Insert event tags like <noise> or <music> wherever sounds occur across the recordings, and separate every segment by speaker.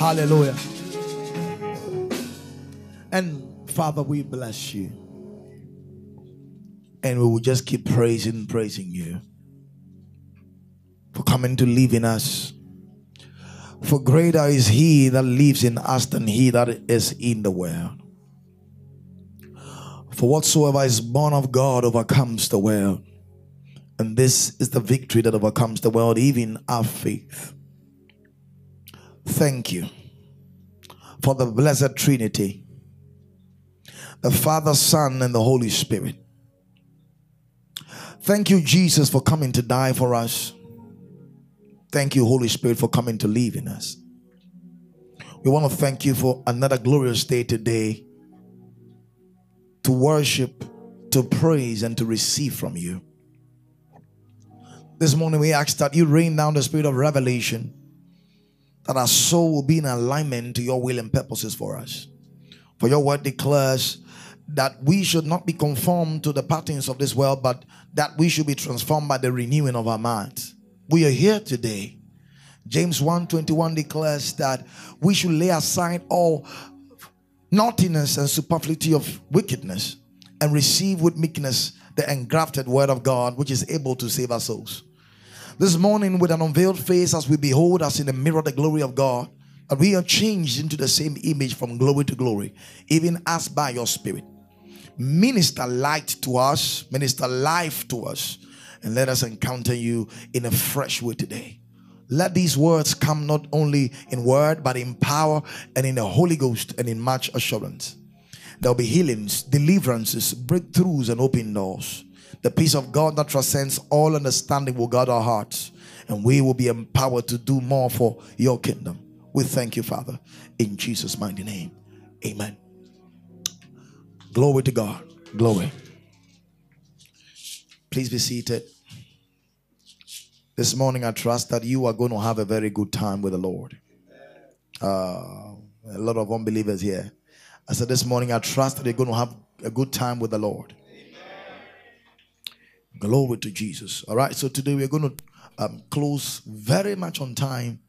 Speaker 1: Hallelujah. And Father, we bless you. And we will just keep praising, praising you for coming to live in us. For greater is he that lives in us than he that is in the world. For whatsoever is born of God overcomes the world. And this is the victory that overcomes the world, even our faith. Thank you for the blessed Trinity, the Father, Son, and the Holy Spirit. Thank you, Jesus, for coming to die for us. Thank you, Holy Spirit, for coming to live in us. We want to thank you for another glorious day today to worship, to praise, and to receive from you. This morning we ask that you rain down the spirit of revelation, that our soul will be in alignment to your will and purposes for us. For your word declares that we should not be conformed to the patterns of this world, but that we should be transformed by the renewing of our minds. We are here today. James 1:21 declares that we should lay aside all naughtiness and superfluity of wickedness and receive with meekness the engrafted word of God, which is able to save our souls. This morning, with an unveiled face, as we behold us in the mirror the glory of God, and we are changed into the same image from glory to glory, even as by your spirit. Minister light to us, minister life to us, and let us encounter you in a fresh way today. Let these words come not only in word, but in power and in the Holy Ghost and in much assurance. There'll be healings, deliverances, breakthroughs, and open doors. The peace of God that transcends all understanding will guard our hearts, and we will be empowered to do more for your kingdom. We thank you, Father, in Jesus' mighty name. Amen. Glory to God. Glory. Please be seated. This morning, I trust that you are going to have a very good time with the Lord. Uh, a lot of unbelievers here. I said this morning, I trust that you're going to have a good time with the Lord. Glory to Jesus. All right, so today we're going to um, close very much on time.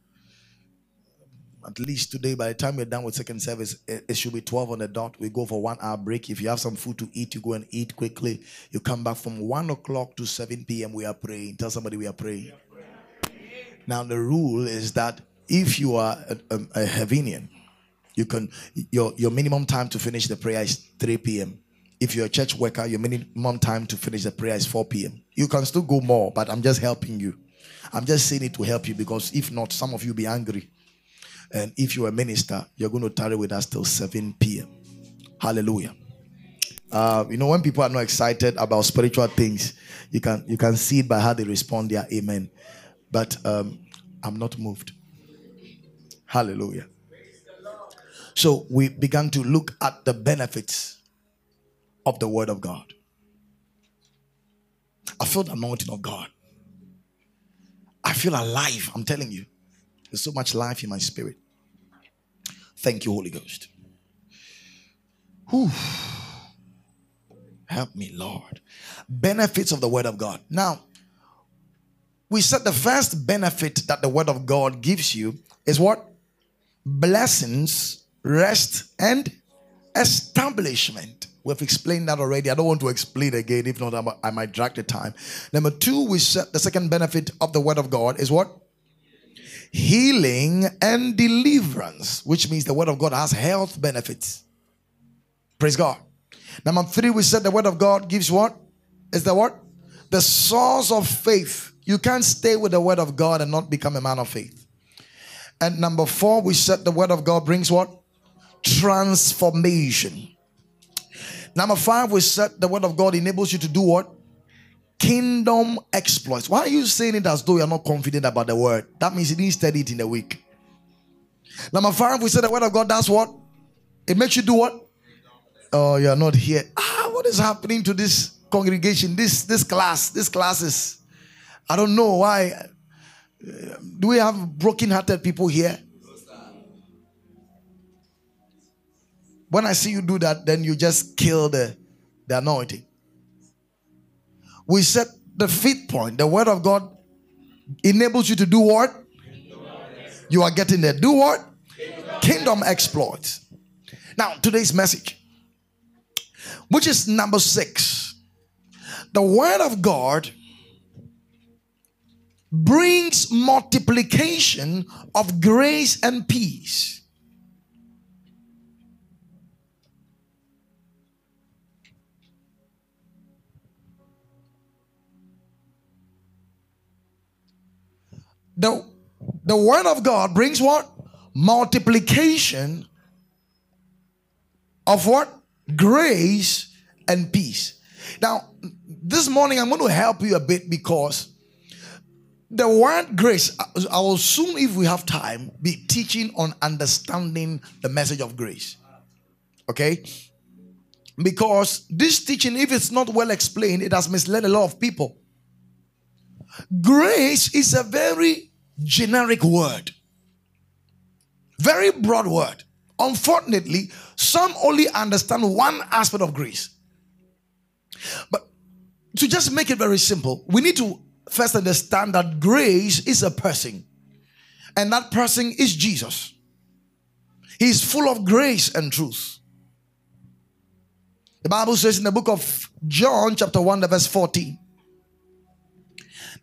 Speaker 1: At least today, by the time we're done with second service, it, it, should be 12 on the dot. We go for one hour break. If you have some food to eat, you go and eat quickly. You come back from 1 o'clock to 7 p.m. We are praying. Tell somebody we are praying. Now, the rule is that if you are a, a, a Havinian, you can your, your minimum time to finish the prayer is 3 p.m. If you're a church worker, your minimum time to finish the prayer is 4 p.m. You can still go more, but I'm just helping you. I'm just saying it to help you because if not, some of you be angry. And if you're a minister, you're going to tarry with us till 7 p.m. Hallelujah. Uh, you know, when people are not excited about spiritual things, you can you can see it by how they respond. Yeah, amen. But um, I'm not moved. Hallelujah. So we began to look at the benefits of the word of God. I feel the anointing of God. I feel alive. I'm telling you. There's so much life in my spirit. Thank you, Holy Ghost. Whew. Help me, Lord. Benefits of the word of God. Now, we said the first benefit that the word of God gives you is what? Blessings, rest, and establishment. We've explained that already. I don't want to explain again. If not, I might drag the time. Number two, we said the second benefit of the word of God is what? Healing and deliverance, which means the word of God has health benefits. Praise God. Number three, we said the word of God gives what? Is the what? The source of faith. You can't stay with the word of God and not become a man of faith. And number four, we said the word of God brings what? Transformation. Number five, we said the word of God enables you to do what? Kingdom exploits. Why are you saying it as though you're not confident about the word? That means you didn't study it in a week. Number five, we said the word of God does what? It makes you do what? Oh, you're not here. Ah, what is happening to this congregation, this this class, this classes? I don't know why. Do we have broken-hearted people here? When I see you do that, then you just kill the, the anointing. We said the fifth point the word of God enables you to do what? You are getting there. Do what? Kingdom exploits. Now, today's message, which is number six. The word of God brings multiplication of grace and peace. The, the word of God brings what? Multiplication of what? Grace and peace. Now, this morning I'm going to help you a bit because the word grace, I will soon, if we have time, be teaching on understanding the message of grace. Okay? Because this teaching, if it's not well explained, it has misled a lot of people. Grace is a very generic word, very broad word. Unfortunately, some only understand one aspect of grace. But to just make it very simple, we need to first understand that grace is a person, and that person is Jesus. He is full of grace and truth. The Bible says in the book of John, chapter 1, verse 14.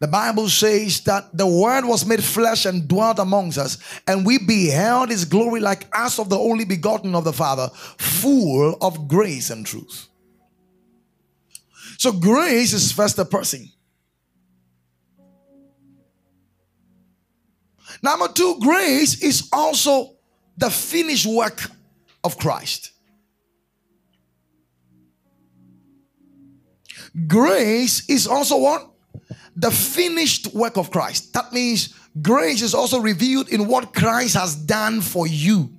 Speaker 1: The Bible says that the word was made flesh and dwelt amongst us, and we beheld his glory like as of the only begotten of the Father, full of grace and truth. So grace is first a person. Number two, grace is also the finished work of Christ. Grace is also what? The finished work of Christ. That means grace is also revealed in what Christ has done for you.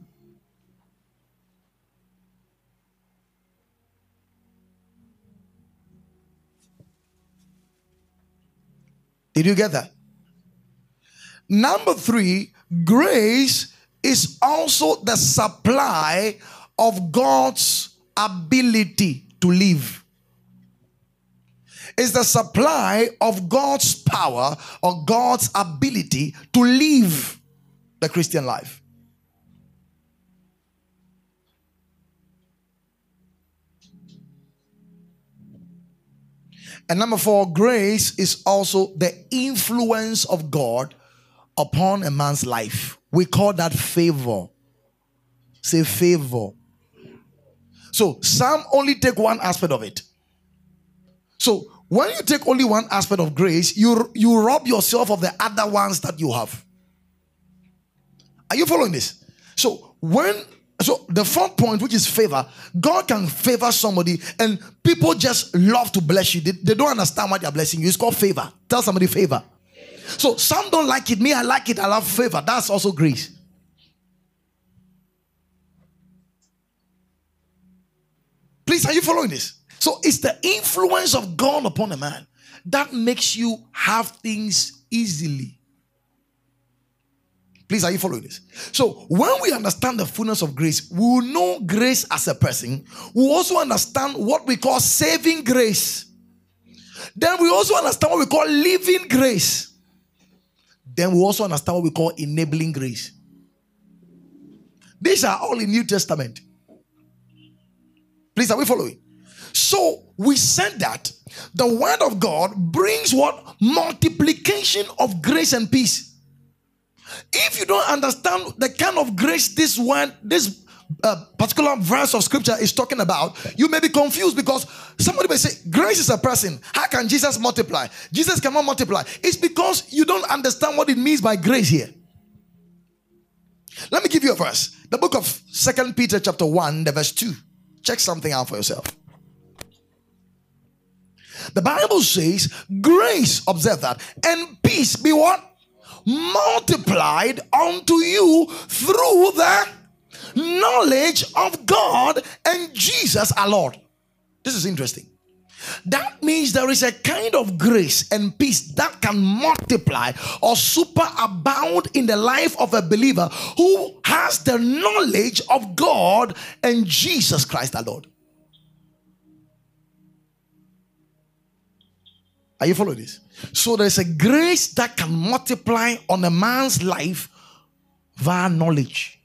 Speaker 1: Did you get that? Number three, grace is also the supply of God's ability to live. It's the supply of God's power or God's ability to live the Christian life. And number four, grace is also the influence of God upon a man's life. We call that favor. Say favor. So some only take one aspect of it. So when you take only one aspect of grace, you you rob yourself of the other ones that you have. Are you following this? So when so the fourth point, which is favor, God can favor somebody, and people just love to bless you. They, they don't understand why they're blessing you. It's called favor. Tell somebody favor. So some don't like it. Me, I like it. I love favor. That's also grace. Please, are you following this? So it's the influence of God upon a man that makes you have things easily. Please, are you following this? So, when we understand the fullness of grace, we will know grace as a person. We also understand what we call saving grace. Then we also understand what we call living grace. Then we also understand what we call enabling grace. These are all in New Testament. Please, are we following? So we said that the word of God brings what? Multiplication of grace and peace. If you don't understand the kind of grace this word, this uh, particular verse of scripture is talking about, you may be confused because somebody may say, Grace is a person. How can Jesus multiply? Jesus cannot multiply. It's because you don't understand what it means by grace here. Let me give you a verse. The book of Second Peter, chapter 1, the verse 2. Check something out for yourself. The Bible says, Grace, observe that, and peace be what? Multiplied unto you through the knowledge of God and Jesus our Lord. This is interesting. That means there is a kind of grace and peace that can multiply or superabound in the life of a believer who has the knowledge of God and Jesus Christ our Lord. Are you following this? So there's a grace that can multiply on a man's life via knowledge.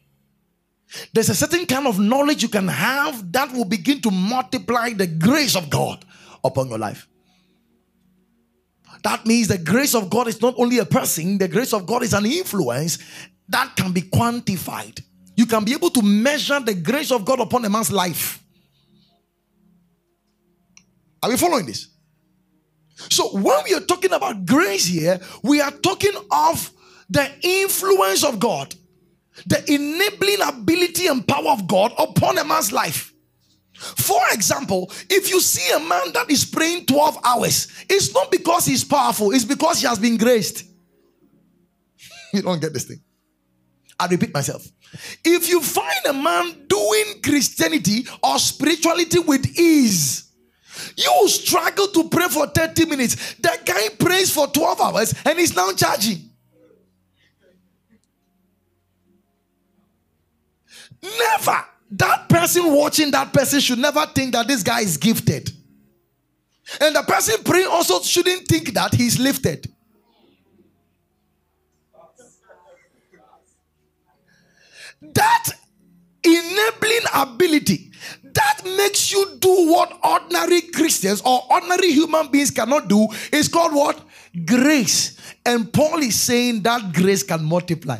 Speaker 1: There's a certain kind of knowledge you can have that will begin to multiply the grace of God upon your life. That means the grace of God is not only a person, the grace of God is an influence that can be quantified. You can be able to measure the grace of God upon a man's life. Are we following this? So, when we are talking about grace here, we are talking of the influence of God, the enabling ability and power of God upon a man's life. For example, if you see a man that is praying 12 hours, it's not because he's powerful, it's because he has been graced. <laughs> you don't get this thing. I repeat myself. If you find a man doing Christianity or spirituality with ease, you struggle to pray for 30 minutes. That guy prays for 12 hours and he's now charging. Never. That person watching that person should never think that this guy is gifted. And the person praying also shouldn't think that he's lifted. That enabling ability that makes you do what ordinary Christians or ordinary human beings cannot do is called what? Grace. And Paul is saying that grace can multiply.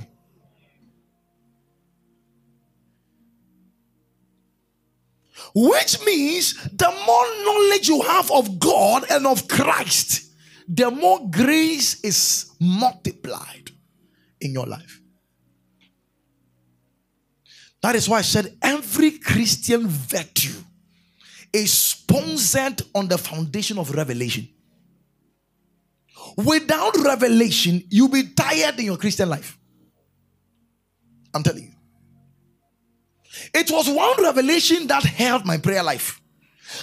Speaker 1: Which means the more knowledge you have of God and of Christ, the more grace is multiplied in your life. That is why I said every Christian virtue is sponsored on the foundation of revelation. Without revelation, you'll be tired in your Christian life. I'm telling you. It was one revelation that held my prayer life.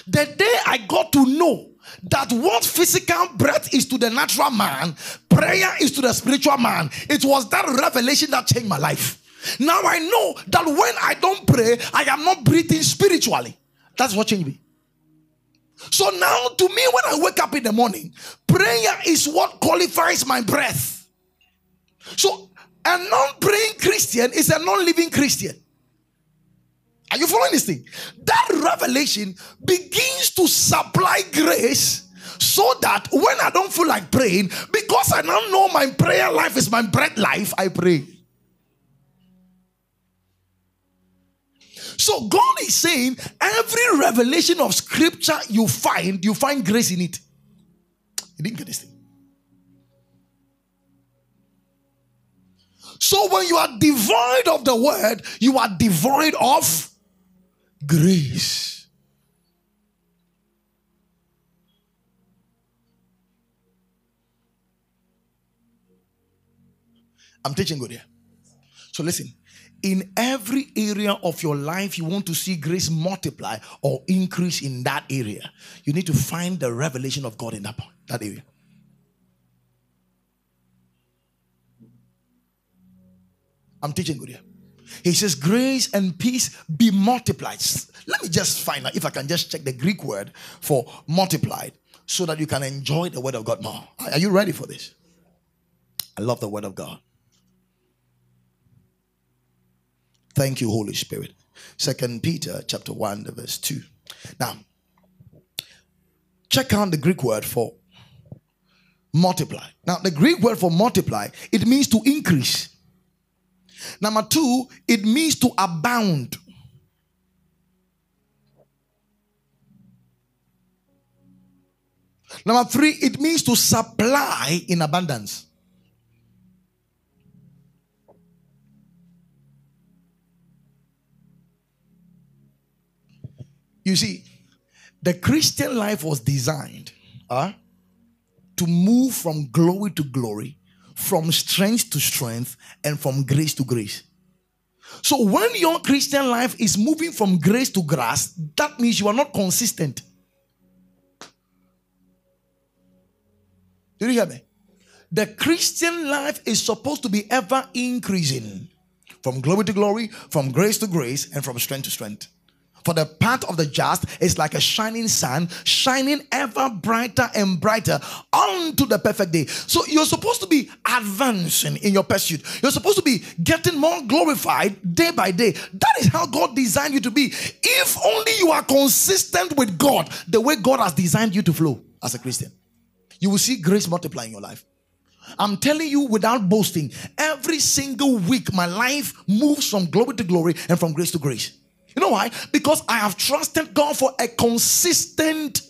Speaker 1: The day I got to know that what physical breath is to the natural man, prayer is to the spiritual man, it was that revelation that changed my life. Now I know that when I don't pray, I am not breathing spiritually. That's what changed me. So now, to me, when I wake up in the morning, prayer is what qualifies my breath. So, a non praying Christian is a non living Christian. Are you following this thing? That revelation begins to supply grace so that when I don't feel like praying, because I now know my prayer life is my breath life, I pray. So God is saying every revelation of scripture you find, you find grace in it. You didn't get this thing. So when you are devoid of the word, you are devoid of grace. I'm teaching good here. So listen, in every area of your life you want to see grace multiply or increase in that area, you need to find the revelation of God in that, part, that area. I'm teaching good here. He says, Grace and peace be multiplied. Let me just find out if I can just check the Greek word for multiplied so that you can enjoy the word of God more. Are you ready for this? I love the word of God. Thank you, Holy Spirit. Second Peter chapter 1, verse 2. Now, check out the Greek word for multiply. Now, the Greek word for multiply, it means to increase. Number two, it means to abound. Number three, it means to supply in abundance. You see, the Christian life was designed uh, to move from glory to glory, from strength to strength, and from grace to grace. So when your Christian life is moving from grace to grace, that means you are not consistent. Do you hear me? The Christian life is supposed to be ever increasing from glory to glory, from grace to grace, and from strength to strength. For the path of the just is like a shining sun, shining ever brighter and brighter unto the perfect day. So you're supposed to be advancing in your pursuit. You're supposed to be getting more glorified day by day. That is how God designed you to be. If only you are consistent with God, the way God has designed you to flow as a Christian, you will see grace multiply in your life. I'm telling you without boasting, every single week my life moves from glory to glory and from grace to grace. You know why? Because I have trusted God for a consistent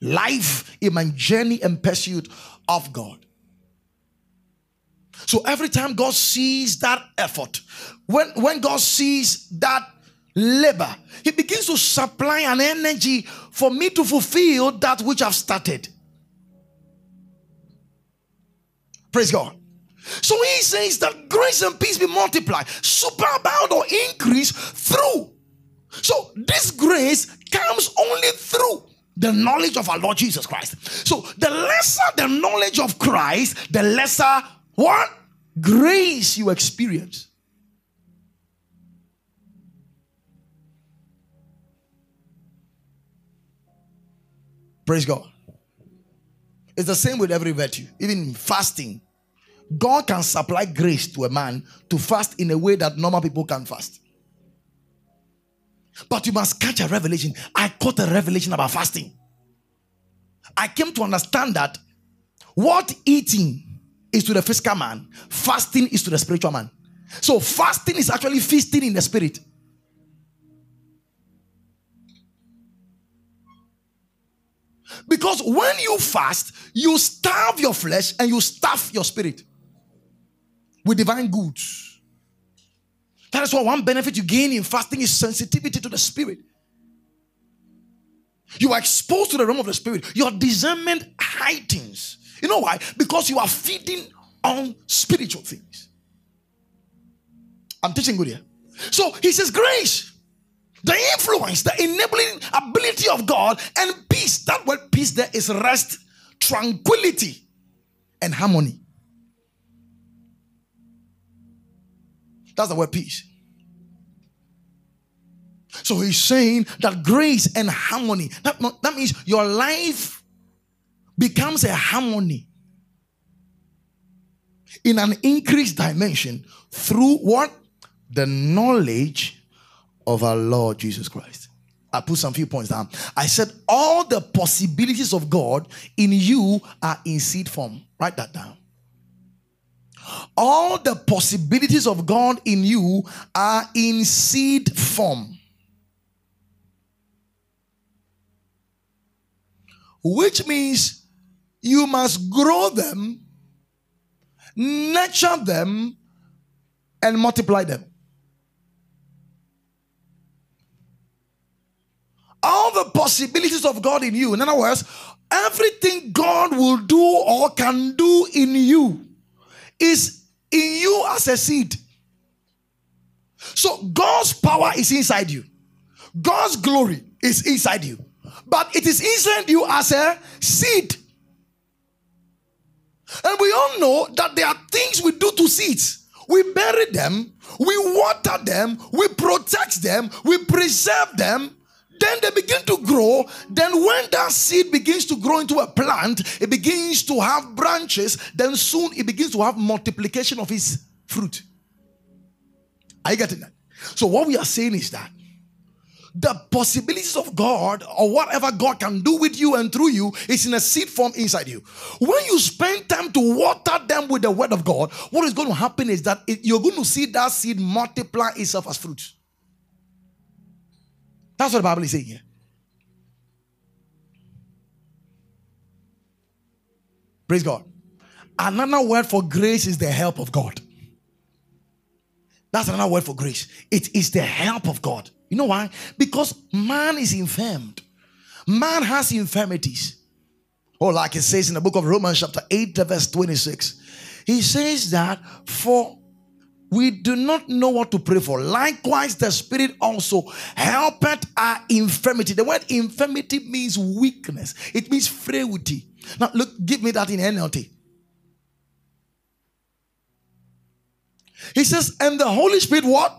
Speaker 1: life in my journey and pursuit of God. So every time God sees that effort, when, when God sees that labor, He begins to supply an energy for me to fulfill that which I've started. Praise God. So he says that grace and peace be multiplied, superabound or increase through so this grace comes only through the knowledge of our Lord Jesus Christ. So the lesser the knowledge of Christ, the lesser what? Grace you experience. Praise God. It's the same with every virtue, even fasting. God can supply grace to a man to fast in a way that normal people can fast. But you must catch a revelation. I caught a revelation about fasting. I came to understand that what eating is to the physical man, fasting is to the spiritual man. So fasting is actually feasting in the spirit. Because when you fast, you starve your flesh and you stuff your spirit with divine goods. That is why one benefit you gain in fasting is sensitivity to the spirit. You are exposed to the realm of the spirit. Your discernment heightens. You know why? Because you are feeding on spiritual things. I'm teaching good here. So he says, grace, the influence, the enabling ability of God, and peace. That word peace there is rest, tranquility, and harmony. That's the word peace. So he's saying that grace and harmony, that, that means your life becomes a harmony in an increased dimension through what? The knowledge of our Lord Jesus Christ. I put some few points down. I said all the possibilities of God in you are in seed form. Write that down. All the possibilities of God in you are in seed form. Which means you must grow them, nurture them, and multiply them. All the possibilities of God in you, in other words, everything God will do or can do in you is in you as a seed. So God's power is inside you. God's glory is inside you. But it is inside you as a seed. And we all know that there are things we do to seeds. We bury them, we water them, we protect them, we preserve them, then they begin to grow. Then, when that seed begins to grow into a plant, it begins to have branches. Then, soon it begins to have multiplication of its fruit. Are you getting that? So, what we are saying is that the possibilities of God or whatever God can do with you and through you is in a seed form inside you. When you spend time to water them with the word of God, what is going to happen is that it, you're going to see that seed multiply itself as fruit. That's what the Bible is saying here. Praise God. Another word for grace is the help of God. That's another word for grace. It is the help of God. You know why? Because man is infirmed. Man has infirmities. Or like it says in the book of Romans, chapter 8, verse 26. He says that for we do not know what to pray for. Likewise, the Spirit also helpeth our infirmity. The word infirmity means weakness, it means frailty. Now, look, give me that in NLT. He says, and the Holy Spirit what?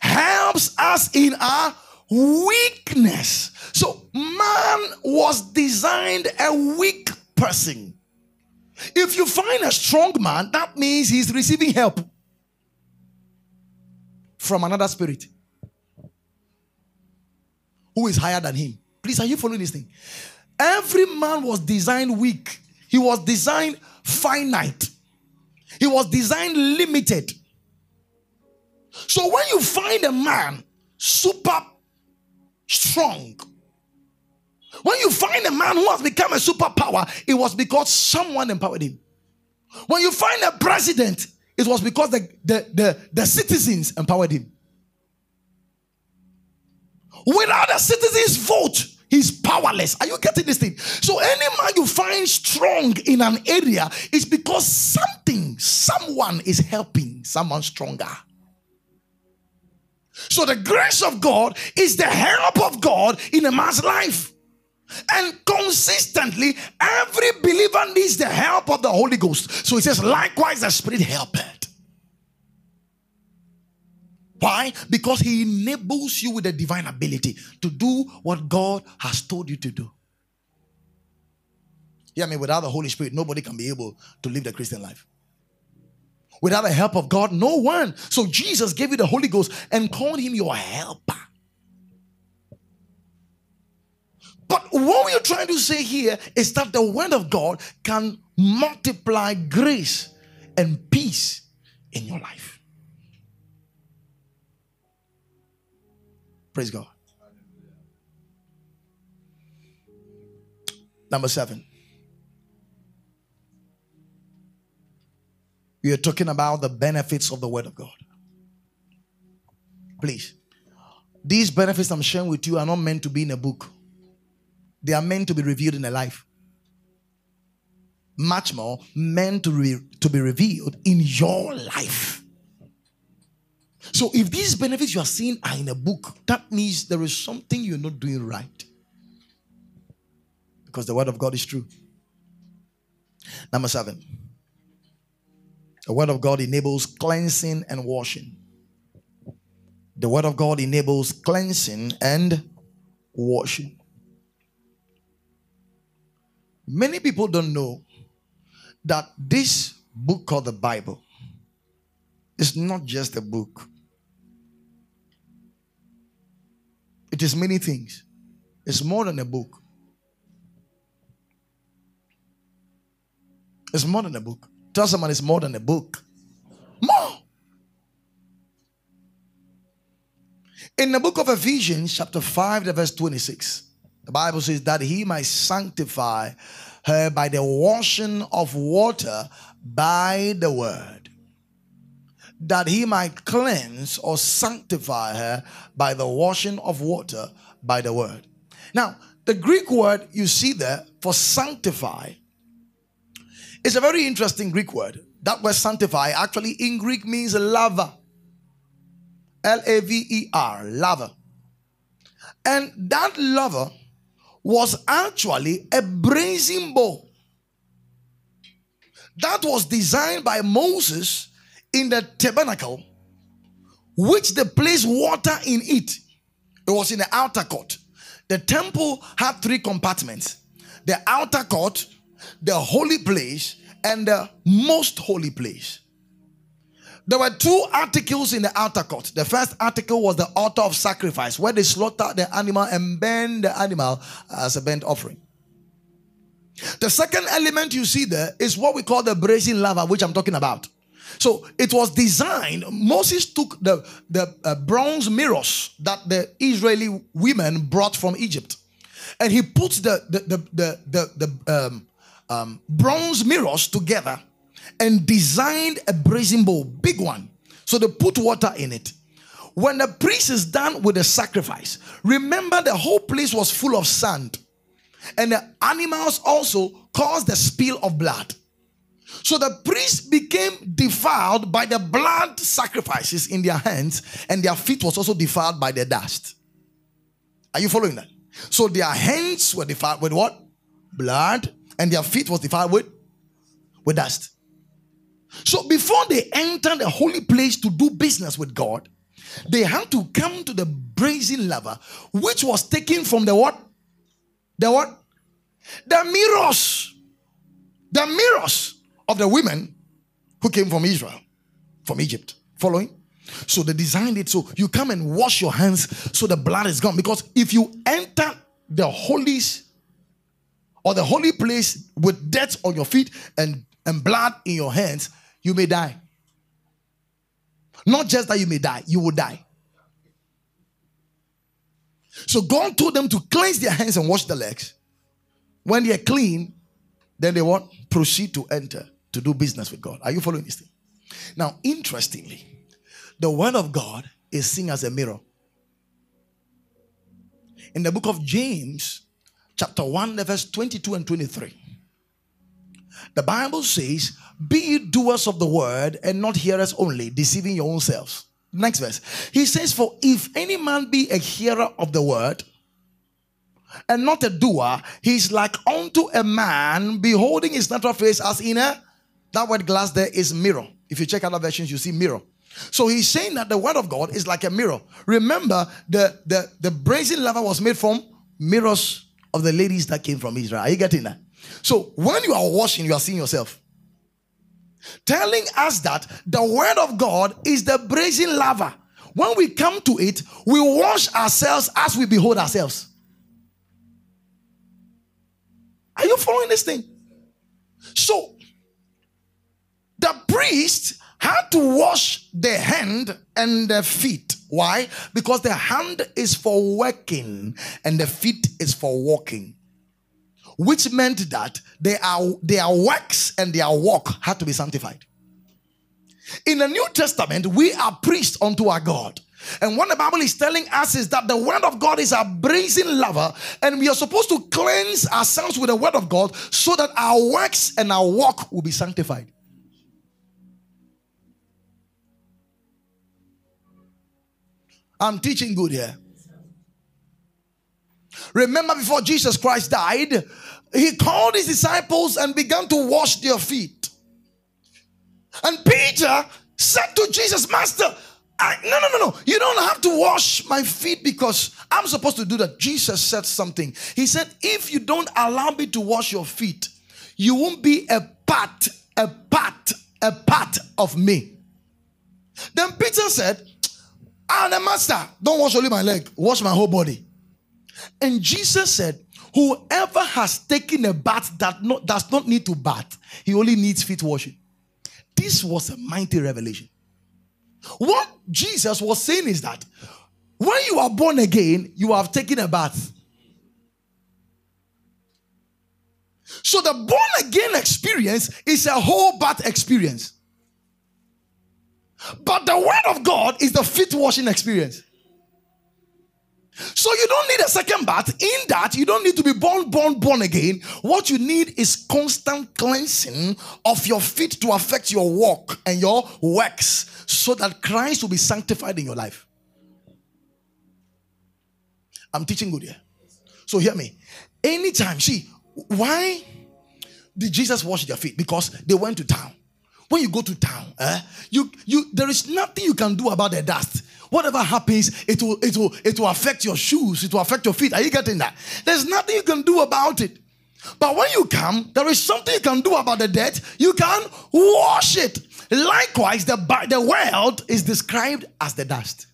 Speaker 1: Helps us in our weakness. So man was designed a weak person. If you find a strong man, that means he's receiving help from another spirit who is higher than him. Please, are you following this thing? Every man was designed weak, he was designed finite, he was designed limited. So when you find a man super strong, when you find a man who has become a superpower, it was because someone empowered him. When you find a president, it was because the, the, the, the citizens empowered him. Without the citizens' vote, he's powerless. Are you getting this thing? So, any man you find strong in an area is because something, someone is helping someone stronger. So, the grace of God is the help of God in a man's life. And consistently, every believer needs the help of the Holy Ghost. So, he says, likewise, the Spirit helped. Why? Because he enables you with a divine ability to do what God has told you to do. Yeah, I mean, without the Holy Spirit, nobody can be able to live the Christian life. Without the help of God, no one. So Jesus gave you the Holy Ghost and called him your helper. But what we're trying to say here is that the word of God can multiply grace and peace in your life. Praise God. Number seven. We are talking about the benefits of the Word of God. Please. These benefits I'm sharing with you are not meant to be in a book, they are meant to be revealed in a life. Much more meant to, re- to be revealed in your life. So if these benefits you are seeing are in a book, that means there is something you're not doing right. Because the word of God is true. Number seven. The word of God enables cleansing and washing. The word of God enables cleansing and washing. Many people don't know that this book called the Bible is not just a book, It is many things. It's more than a book. It's more than a book. Tell someone it's more than a book. More. In the book of Ephesians, chapter 5, the verse 26, the Bible says that he might sanctify her by the washing of water by the word that he might cleanse or sanctify her by the washing of water by the word. Now, the Greek word you see there for sanctify is a very interesting Greek word. That word sanctify actually in Greek means laver. L A V E R, laver. And that laver was actually a brazen bowl that was designed by Moses in the tabernacle, which they placed water in it. It was in the outer court. The temple had three compartments the outer court, the holy place, and the most holy place. There were two articles in the outer court. The first article was the altar of sacrifice, where they slaughter the animal and burn the animal as a burnt offering. The second element you see there is what we call the brazen laver, which I'm talking about. So it was designed. Moses took the, the uh, bronze mirrors that the Israeli women brought from Egypt, and he put the the the the, the, the um, um, bronze mirrors together and designed a brazen bowl, big one. So they put water in it. When the priest is done with the sacrifice, remember the whole place was full of sand, and the animals also caused the spill of blood. So the priests became defiled by the blood sacrifices in their hands, and their feet was also defiled by the dust. Are you following that? So their hands were defiled with what? Blood, and their feet was defiled with with dust. So before they enter the holy place to do business with God, they had to come to the brazen laver, which was taken from the what? The what? The mirrors. The mirrors of the women who came from Israel, from Egypt. Following? So they designed it so you come and wash your hands so the blood is gone. Because if you enter the holies or the holy place with dirt on your feet and, and blood in your hands, you may die. Not just that you may die, you will die. So God told them to cleanse their hands and wash their legs. When they are clean, then they want proceed to enter to do business with God. Are you following this thing? Now, interestingly, the word of God is seen as a mirror. In the book of James, chapter 1, verse 22 and 23, the Bible says, Be doers of the word and not hearers only, deceiving your own selves. Next verse. He says, For if any man be a hearer of the word and not a doer, he is like unto a man beholding his natural face as in a that word glass there is mirror. If you check other versions, you see mirror. So he's saying that the word of God is like a mirror. Remember, the, the, the brazen laver was made from mirrors of the ladies that came from Israel. Are you getting that? So when you are washing, you are seeing yourself. Telling us that the word of God is the brazen laver. When we come to it, we wash ourselves as we behold ourselves. Are you following this thing? So the priest had to wash the hand and the feet. Why? Because the hand is for working and the feet is for walking. Which meant that they are, their works and their walk had to be sanctified. In the New Testament, we are priests unto our God. And what the Bible is telling us is that the word of God is a brazen laver, and we are supposed to cleanse ourselves with the word of God so that our works and our walk will be sanctified. I'm teaching good here. Remember, before Jesus Christ died, he called his disciples and began to wash their feet. And Peter said to Jesus, Master, I, no, no, no, no. You don't have to wash my feet because I'm supposed to do that. Jesus said something. He said, If you don't allow me to wash your feet, you won't be a part, a part, a part of me. Then Peter said, Ah, the master, don't wash only my leg, wash my whole body. And Jesus said, Whoever has taken a bath that not, does not need to bath, he only needs feet washing. This was a mighty revelation. What Jesus was saying is that when you are born again, you have taken a bath. So the born again experience is a whole bath experience. But the word of God is the feet washing experience. So you don't need a second bath. In that, you don't need to be born, born, born again. What you need is constant cleansing of your feet to affect your walk and your works so that Christ will be sanctified in your life. I'm teaching good here. So hear me. Anytime, see, why did Jesus wash their feet? Because they went to town when you go to town, eh, you you there is nothing you can do about the dust. Whatever happens, it will it will it will affect your shoes, it will affect your feet. Are you getting that? There's nothing you can do about it. But when you come, there is something you can do about the dirt. You can wash it. Likewise, the, the world is described as the dust.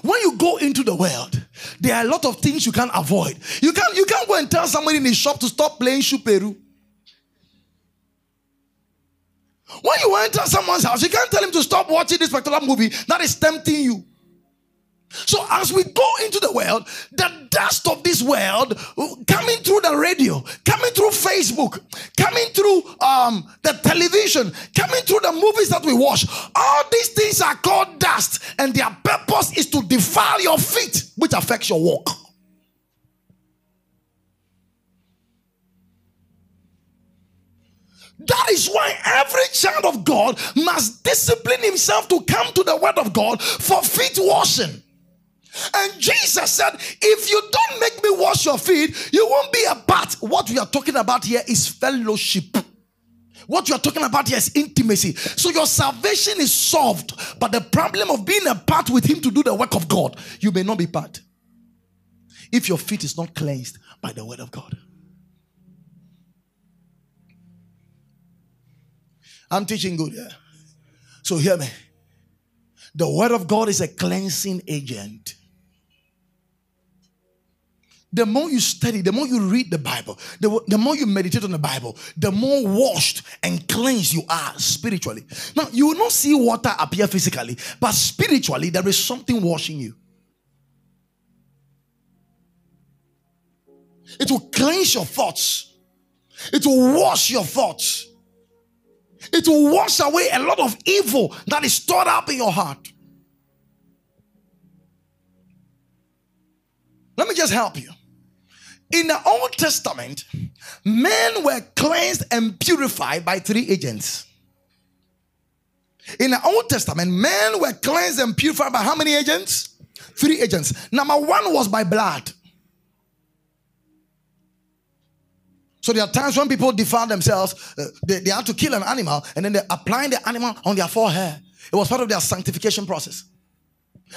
Speaker 1: When you go into the world, there are a lot of things you can't avoid. You can't you can't go and tell somebody in the shop to stop playing Super. When you enter someone's house, you can't tell him to stop watching this particular movie that is tempting you. So as we go into the world, the dust of this world coming through the radio, coming through Facebook, coming through um, the television, coming through the movies that we watch, all these things are called dust, and their purpose is to defile your feet, which affects your walk. That is why every child of God must discipline himself to come to the word of God for feet washing. And Jesus said, If you don't make me wash your feet, you won't be a part. What we are talking about here is fellowship. What you are talking about here is intimacy. So your salvation is solved. But the problem of being a part with Him to do the work of God, you may not be part. if your feet is not cleansed by the word of God. I'm teaching good, yeah. So hear me. The word of God is a cleansing agent. The more you study, the more you read the Bible, the, the more you meditate on the Bible, the more washed and cleansed you are spiritually. Now, you will not see water appear physically, but spiritually, there is something washing you. It will cleanse your thoughts, it will wash your thoughts, it will wash away a lot of evil that is stored up in your heart. Let me just help you. In the Old Testament, men were cleansed and purified by three agents. In the Old Testament, men were cleansed and purified by how many agents? Three agents. Number one was by blood. So there are times when people defile themselves, uh, they, they to kill an animal and then they're applying the animal on their forehead. It was part of their sanctification process.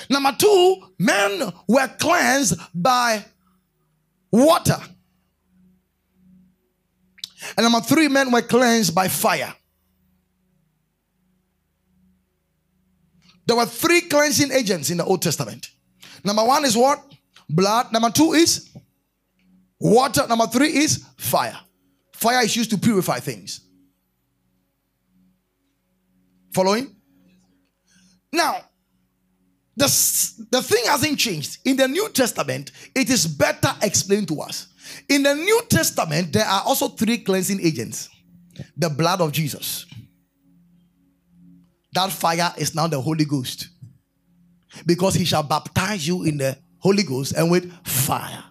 Speaker 1: Number two, men were cleansed by water. And number three, men were cleansed by fire. There were three cleansing agents in the Old Testament. Number one is what? Blood. Number two is water. Number three is fire. Fire is used to purify things. Following? Now, the, the thing hasn't changed. In the New Testament, it is better explained to us. In the New Testament, there are also three cleansing agents the blood of Jesus. That fire is now the Holy Ghost. Because he shall baptize you in the Holy Ghost and with fire.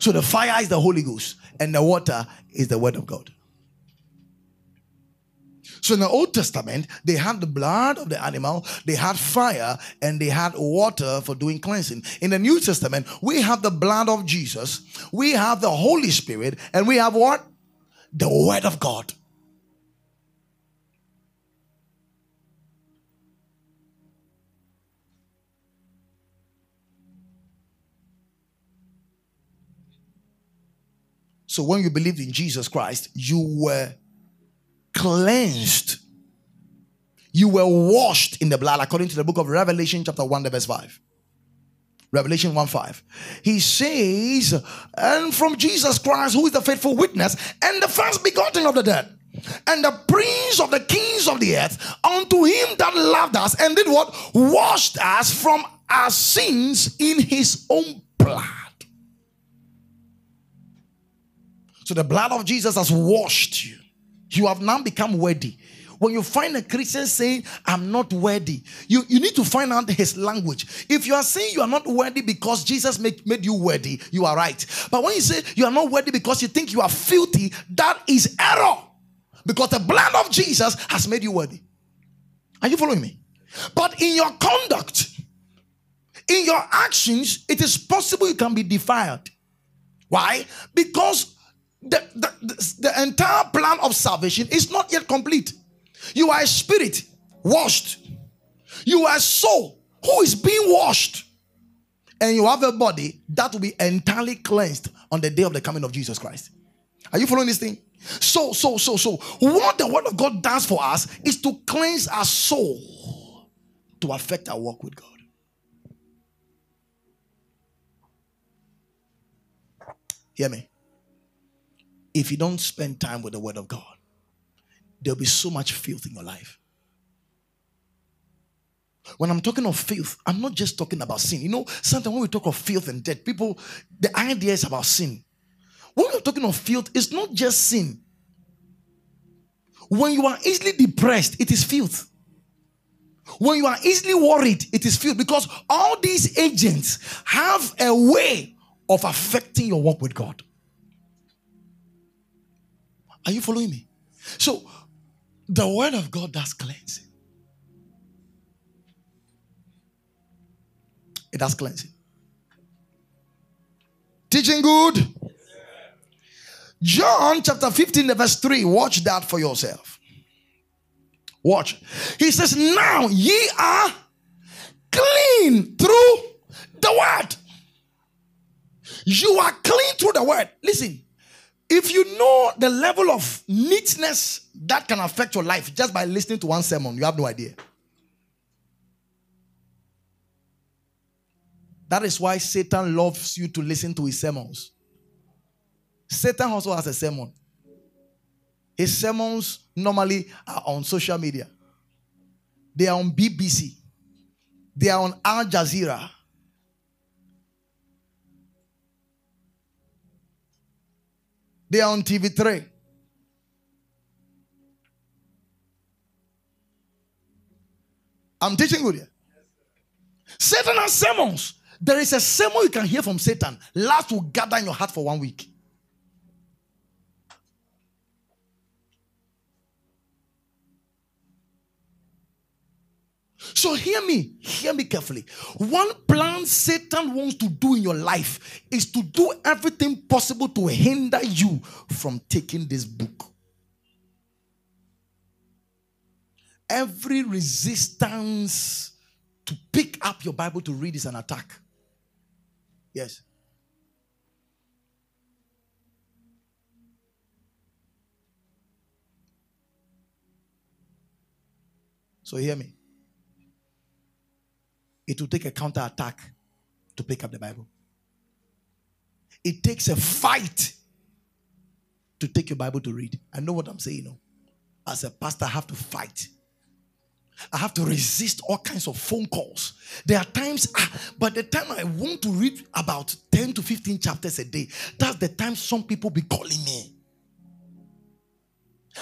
Speaker 1: So the fire is the Holy Ghost, and the water is the Word of God. So in the Old Testament, they had the blood of the animal, they had fire, and they had water for doing cleansing. In the New Testament, we have the blood of Jesus, we have the Holy Spirit, and we have what? The Word of God. So when you believed in Jesus Christ, you were cleansed. You were washed in the blood, according to the book of Revelation, chapter 1, verse 5. Revelation 1 5. He says, And from Jesus Christ, who is the faithful witness, and the first begotten of the dead, and the prince of the kings of the earth, unto him that loved us and did what? Washed us from our sins in his own blood. So the blood of Jesus has washed you. You have now become worthy. When you find a Christian saying, I'm not worthy, you, you need to find out his language. If you are saying you are not worthy because Jesus made, made you worthy, you are right. But when you say you are not worthy because you think you are filthy, that is error. Because the blood of Jesus has made you worthy. Are you following me? But in your conduct, in your actions, it is possible you can be defiled. Why? Because the, the, the entire plan of salvation is not yet complete. You are a spirit washed, you are a soul who is being washed, and you have a body that will be entirely cleansed on the day of the coming of Jesus Christ. Are you following this thing? So, so, so, so, what the word of God does for us is to cleanse our soul to affect our walk with God. Hear me if you don't spend time with the Word of God, there'll be so much filth in your life. When I'm talking of filth, I'm not just talking about sin. You know, sometimes when we talk of filth and death, people, the idea is about sin. When we're talking of filth, it's not just sin. When you are easily depressed, it is filth. When you are easily worried, it is filth because all these agents have a way of affecting your walk with God. Are you following me? So, the word of God does cleansing. It does cleansing. Teaching good. John chapter 15, verse 3. Watch that for yourself. Watch. He says, Now ye are clean through the word. You are clean through the word. Listen, if you know the level of neatness that can affect your life just by listening to one sermon, you have no idea. That is why Satan loves you to listen to his sermons. Satan also has a sermon. His sermons normally are on social media. They are on BBC. They are on Al Jazeera. They are on TV3. I'm teaching good here. Satan has sermons. There is a sermon you can hear from Satan. Last will gather in your heart for one week. So hear me, hear me carefully. One plan Satan wants to do in your life is to do everything possible to hinder you from taking this book. Every resistance to pick up your Bible to read is an attack. Yes. So hear me. It will take a counter attack to pick up the Bible. It takes a fight to take your Bible to read. I know what I'm saying. Know. As a pastor, I have to fight. I have to resist all kinds of phone calls. There are times, ah, but the time I want to read about 10 to 15 chapters a day, that's the time some people be calling me.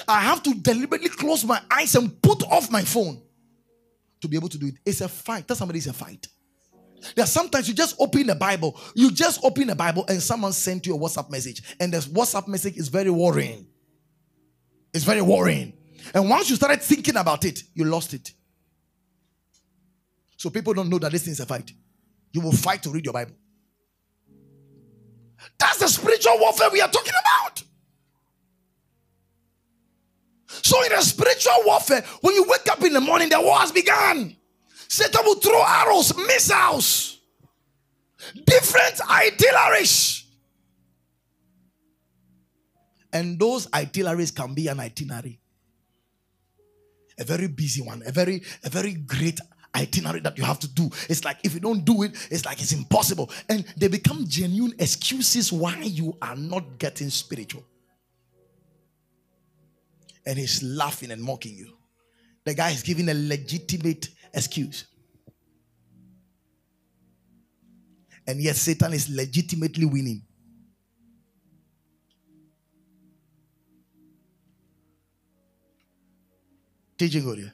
Speaker 1: I have to deliberately close my eyes and put off my phone to be able to do it. It's a fight. Tell somebody it's a fight. There are sometimes you just open the Bible, you just open the Bible, and someone sent you a WhatsApp message, and the WhatsApp message is very worrying. It's very worrying. And once you started thinking about it, you lost it. So people don't know that this thing is a fight. You will fight to read your Bible. That's the spiritual warfare we are talking about. So, in a spiritual warfare, when you wake up in the morning, the war has begun. Satan will throw arrows, missiles, different itineraries. And those itineraries can be an itinerary a very busy one, a very, a very great itinerary that you have to do. It's like if you don't do it, it's like it's impossible. And they become genuine excuses why you are not getting spiritual. And he's laughing and mocking you. The guy is giving a legitimate excuse. And yet Satan is legitimately winning. Teaching good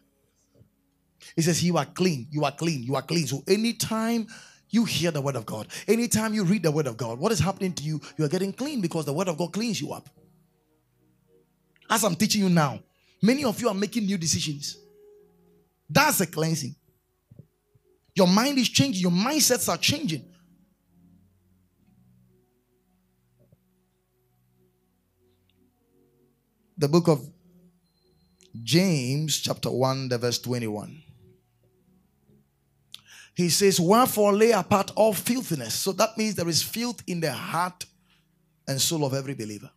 Speaker 1: He says, You are clean, you are clean, you are clean. So anytime you hear the word of God, anytime you read the word of God, what is happening to you? You are getting clean because the word of God cleans you up. As I'm teaching you now, many of you are making new decisions. That's a cleansing. Your mind is changing, your mindsets are changing. The book of James chapter 1, the verse 21. He says, Wherefore lay apart all filthiness. So that means there is filth in the heart and soul of every believer.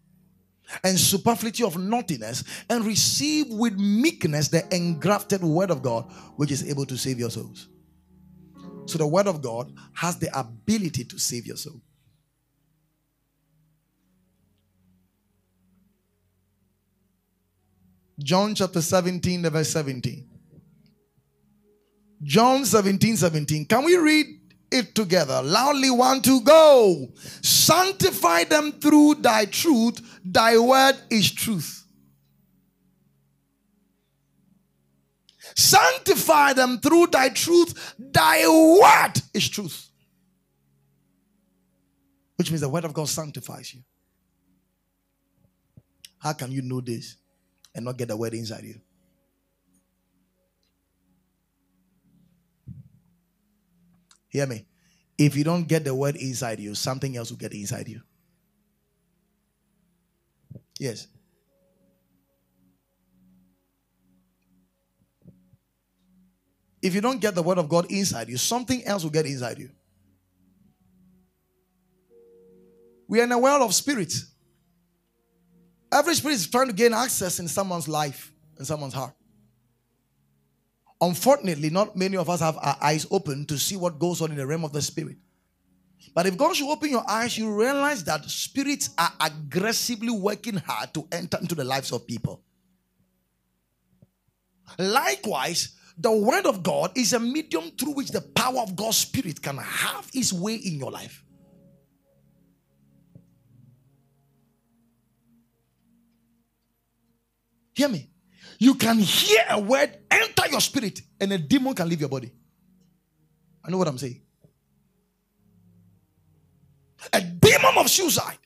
Speaker 1: And superfluity of naughtiness, and receive with meekness the engrafted word of God, which is able to save your souls. So the word of God has the ability to save your soul. John chapter 17, verse 17. John 17, 17. Can we read it together? Loudly, one to go. Sanctify them through thy truth. Thy word is truth. Sanctify them through thy truth. Thy word is truth. Which means the word of God sanctifies you. How can you know this? and not get the word inside you. Hear me. If you don't get the word inside you, something else will get inside you. Yes. If you don't get the word of God inside you, something else will get inside you. We are in a world of spirits. Every spirit is trying to gain access in someone's life, in someone's heart. Unfortunately, not many of us have our eyes open to see what goes on in the realm of the spirit. But if God should open your eyes, you realize that spirits are aggressively working hard to enter into the lives of people. Likewise, the word of God is a medium through which the power of God's spirit can have its way in your life. Hear me. You can hear a word enter your spirit, and a demon can leave your body. I know what I'm saying. A demon of suicide,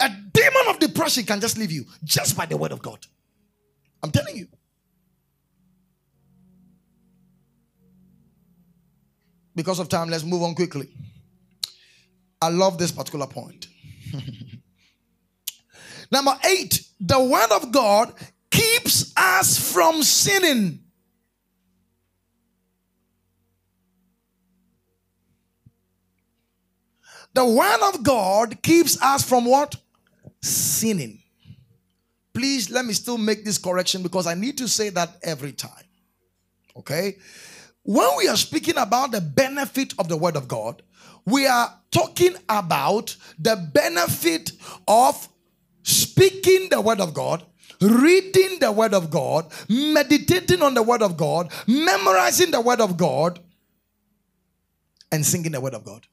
Speaker 1: a demon of depression can just leave you just by the word of God. I'm telling you. Because of time, let's move on quickly. I love this particular point. <laughs> Number eight, the word of God keeps us from sinning. The word of God keeps us from what? Sinning. Please let me still make this correction because I need to say that every time. Okay? When we are speaking about the benefit of the word of God, we are talking about the benefit of speaking the word of God, reading the word of God, meditating on the word of God, memorizing the word of God, and singing the word of God.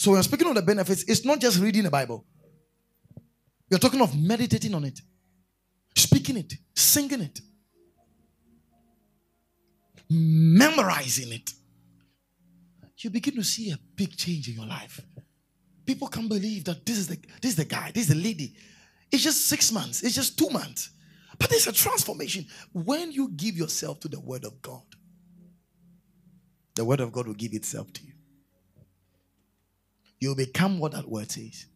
Speaker 1: So, when speaking of the benefits, it's not just reading the Bible, you're talking of meditating on it, speaking it, singing it, memorizing it. You begin to see a big change in your life. People can't believe that this is the this is the guy, this is the lady. It's just six months, it's just two months. But there's a transformation. When you give yourself to the word of God, the word of God will give itself to you. You'll become what that word says.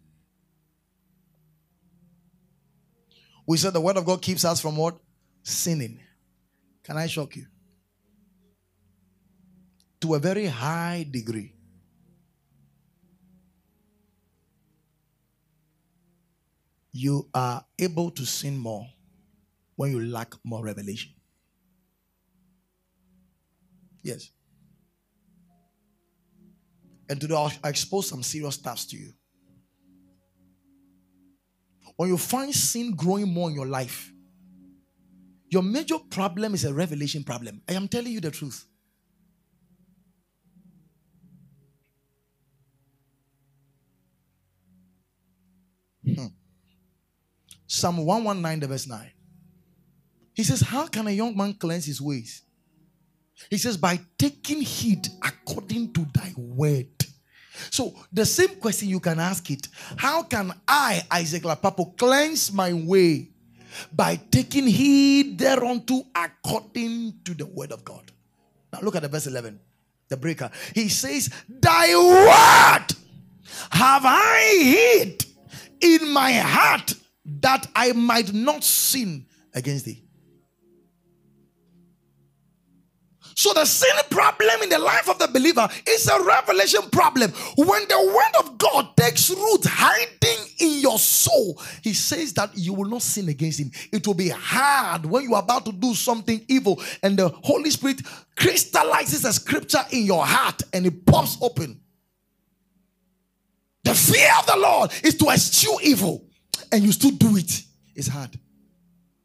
Speaker 1: We said the word of God keeps us from what? Sinning. Can I shock you? To a very high degree. you are able to sin more when you lack more revelation. Yes. And today I'll expose some serious stuff to you. When you find sin growing more in your life, your major problem is a revelation problem. I am telling you the truth. Hmm. Psalm 119, the verse 9. He says, How can a young man cleanse his ways? He says, By taking heed according to thy word. So, the same question you can ask it How can I, Isaac Lapapo, cleanse my way? By taking heed thereunto according to the word of God. Now, look at the verse 11, the breaker. He says, Thy word have I hid in my heart that I might not sin against thee. So the sin problem in the life of the believer is a revelation problem. When the word of God takes root hiding in your soul, he says that you will not sin against him. It will be hard when you are about to do something evil and the Holy Spirit crystallizes a scripture in your heart and it pops open. The fear of the Lord is to eschew evil and you still do it, it's hard.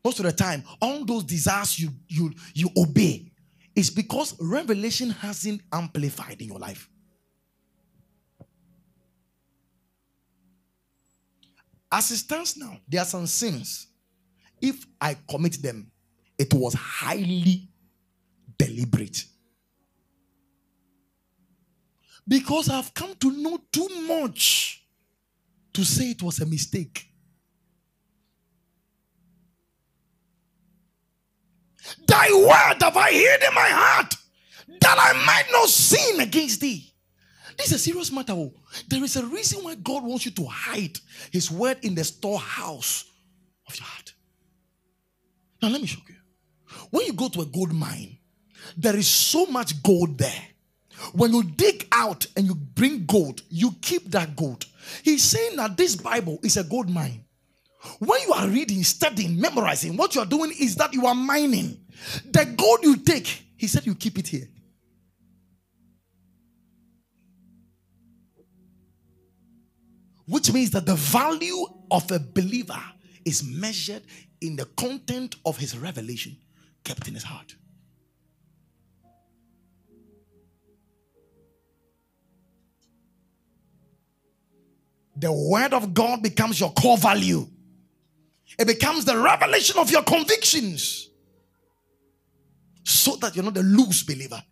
Speaker 1: Most of the time, all those desires you you you obey is because revelation hasn't amplified in your life. As it stands now, there are some sins. If I commit them, it was highly deliberate. Because I've come to know too much to say it was a mistake. Thy word have I hid in my heart that I might not sin against thee. This is a serious matter. Oh. There is a reason why God wants you to hide his word in the storehouse of your heart. Now, let me show you. When you go to a gold mine, there is so much gold there. When you dig out and you bring gold, you keep that gold. He's saying that this Bible is a gold mine. When you are reading, studying, memorizing, what you are doing is that you are mining. The gold you take, he said you keep it here. Which means that the value of a believer is measured in the content of his revelation kept in his heart. The word of God becomes your core value. It becomes the revelation of your convictions. So that you're not a loose believer.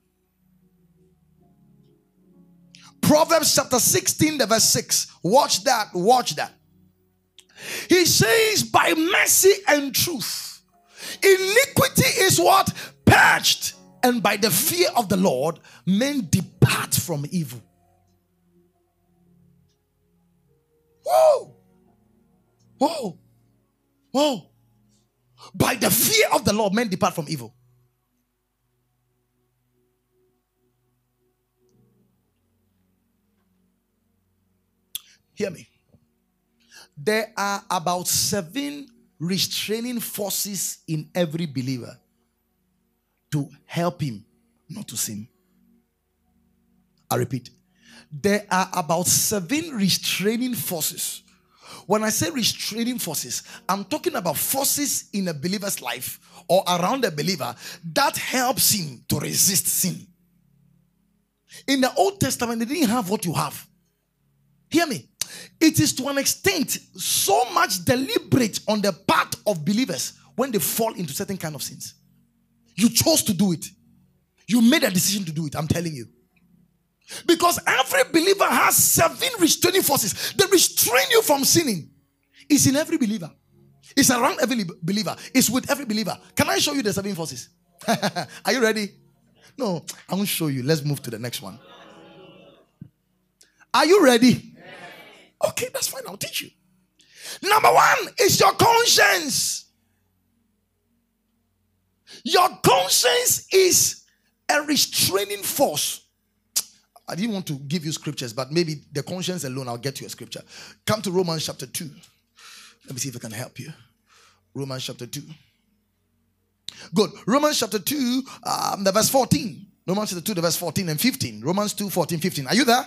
Speaker 1: Proverbs chapter 16, the verse 6. Watch that, watch that. He says, By mercy and truth, iniquity is what? Purged. And by the fear of the Lord, men depart from evil. Whoa! Whoa! Whoa! By the fear of the Lord, men depart from evil. Hear me. There are about seven restraining forces in every believer to help him not to sin. I repeat, there are about seven restraining forces. When I say restraining forces, I'm talking about forces in a believer's life or around a believer that helps him to resist sin. In the Old Testament, they didn't have what you have. Hear me. It is to an extent so much deliberate on the part of believers when they fall into certain kind of sins. You chose to do it. You made a decision to do it. I'm telling you. Because every believer has seven restraining forces that restrain you from sinning. It's in every believer. It's around every believer. It's with every believer. Can I show you the seven forces? <laughs> Are you ready? No, I won't show you. Let's move to the next one. Are you ready? Okay, that's fine. I'll teach you. Number one is your conscience. Your conscience is a restraining force I didn't want to give you scriptures, but maybe the conscience alone, I'll get you a scripture. Come to Romans chapter 2. Let me see if I can help you. Romans chapter 2. Good. Romans chapter 2, um, the verse 14. Romans chapter 2, the verse 14 and 15. Romans 2, 14, 15. Are you there?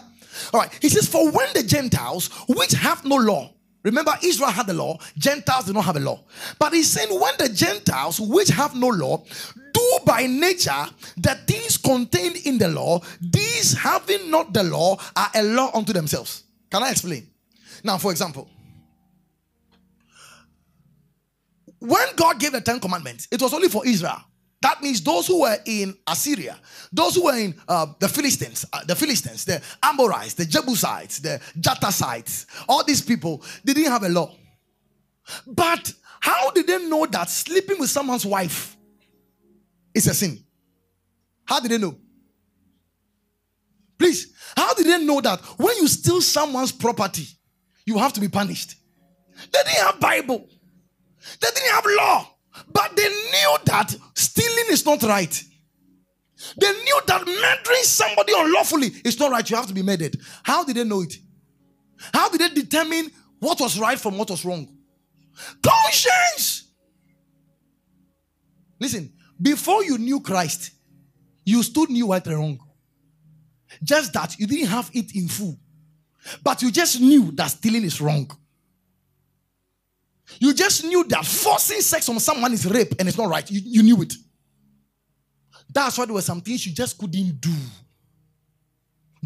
Speaker 1: All right. He says, For when the Gentiles, which have no law, Remember, Israel had the law, Gentiles do not have a law. But he's saying, when the Gentiles, which have no law, do by nature the things contained in the law, these having not the law are a law unto themselves. Can I explain? Now, for example, when God gave the Ten Commandments, it was only for Israel. That means those who were in Assyria, those who were in uh, the Philistines, uh, the Philistines, the Amorites, the Jebusites, the Jebusites, all these people, they didn't have a law. But how did they know that sleeping with someone's wife is a sin? How did they know? Please, how did they know that when you steal someone's property, you have to be punished? They didn't have Bible. They didn't have law. But they knew that stealing is not right. They knew that murdering somebody unlawfully is not right. You have to be murdered. How did they know it? How did they determine what was right from what was wrong? Conscience. Listen, before you knew Christ, you stood knew right and wrong. Just that you didn't have it in full. But you just knew that stealing is wrong. You just knew that forcing sex on someone is rape and it's not right. You, you knew it. That's why there were some things you just couldn't do.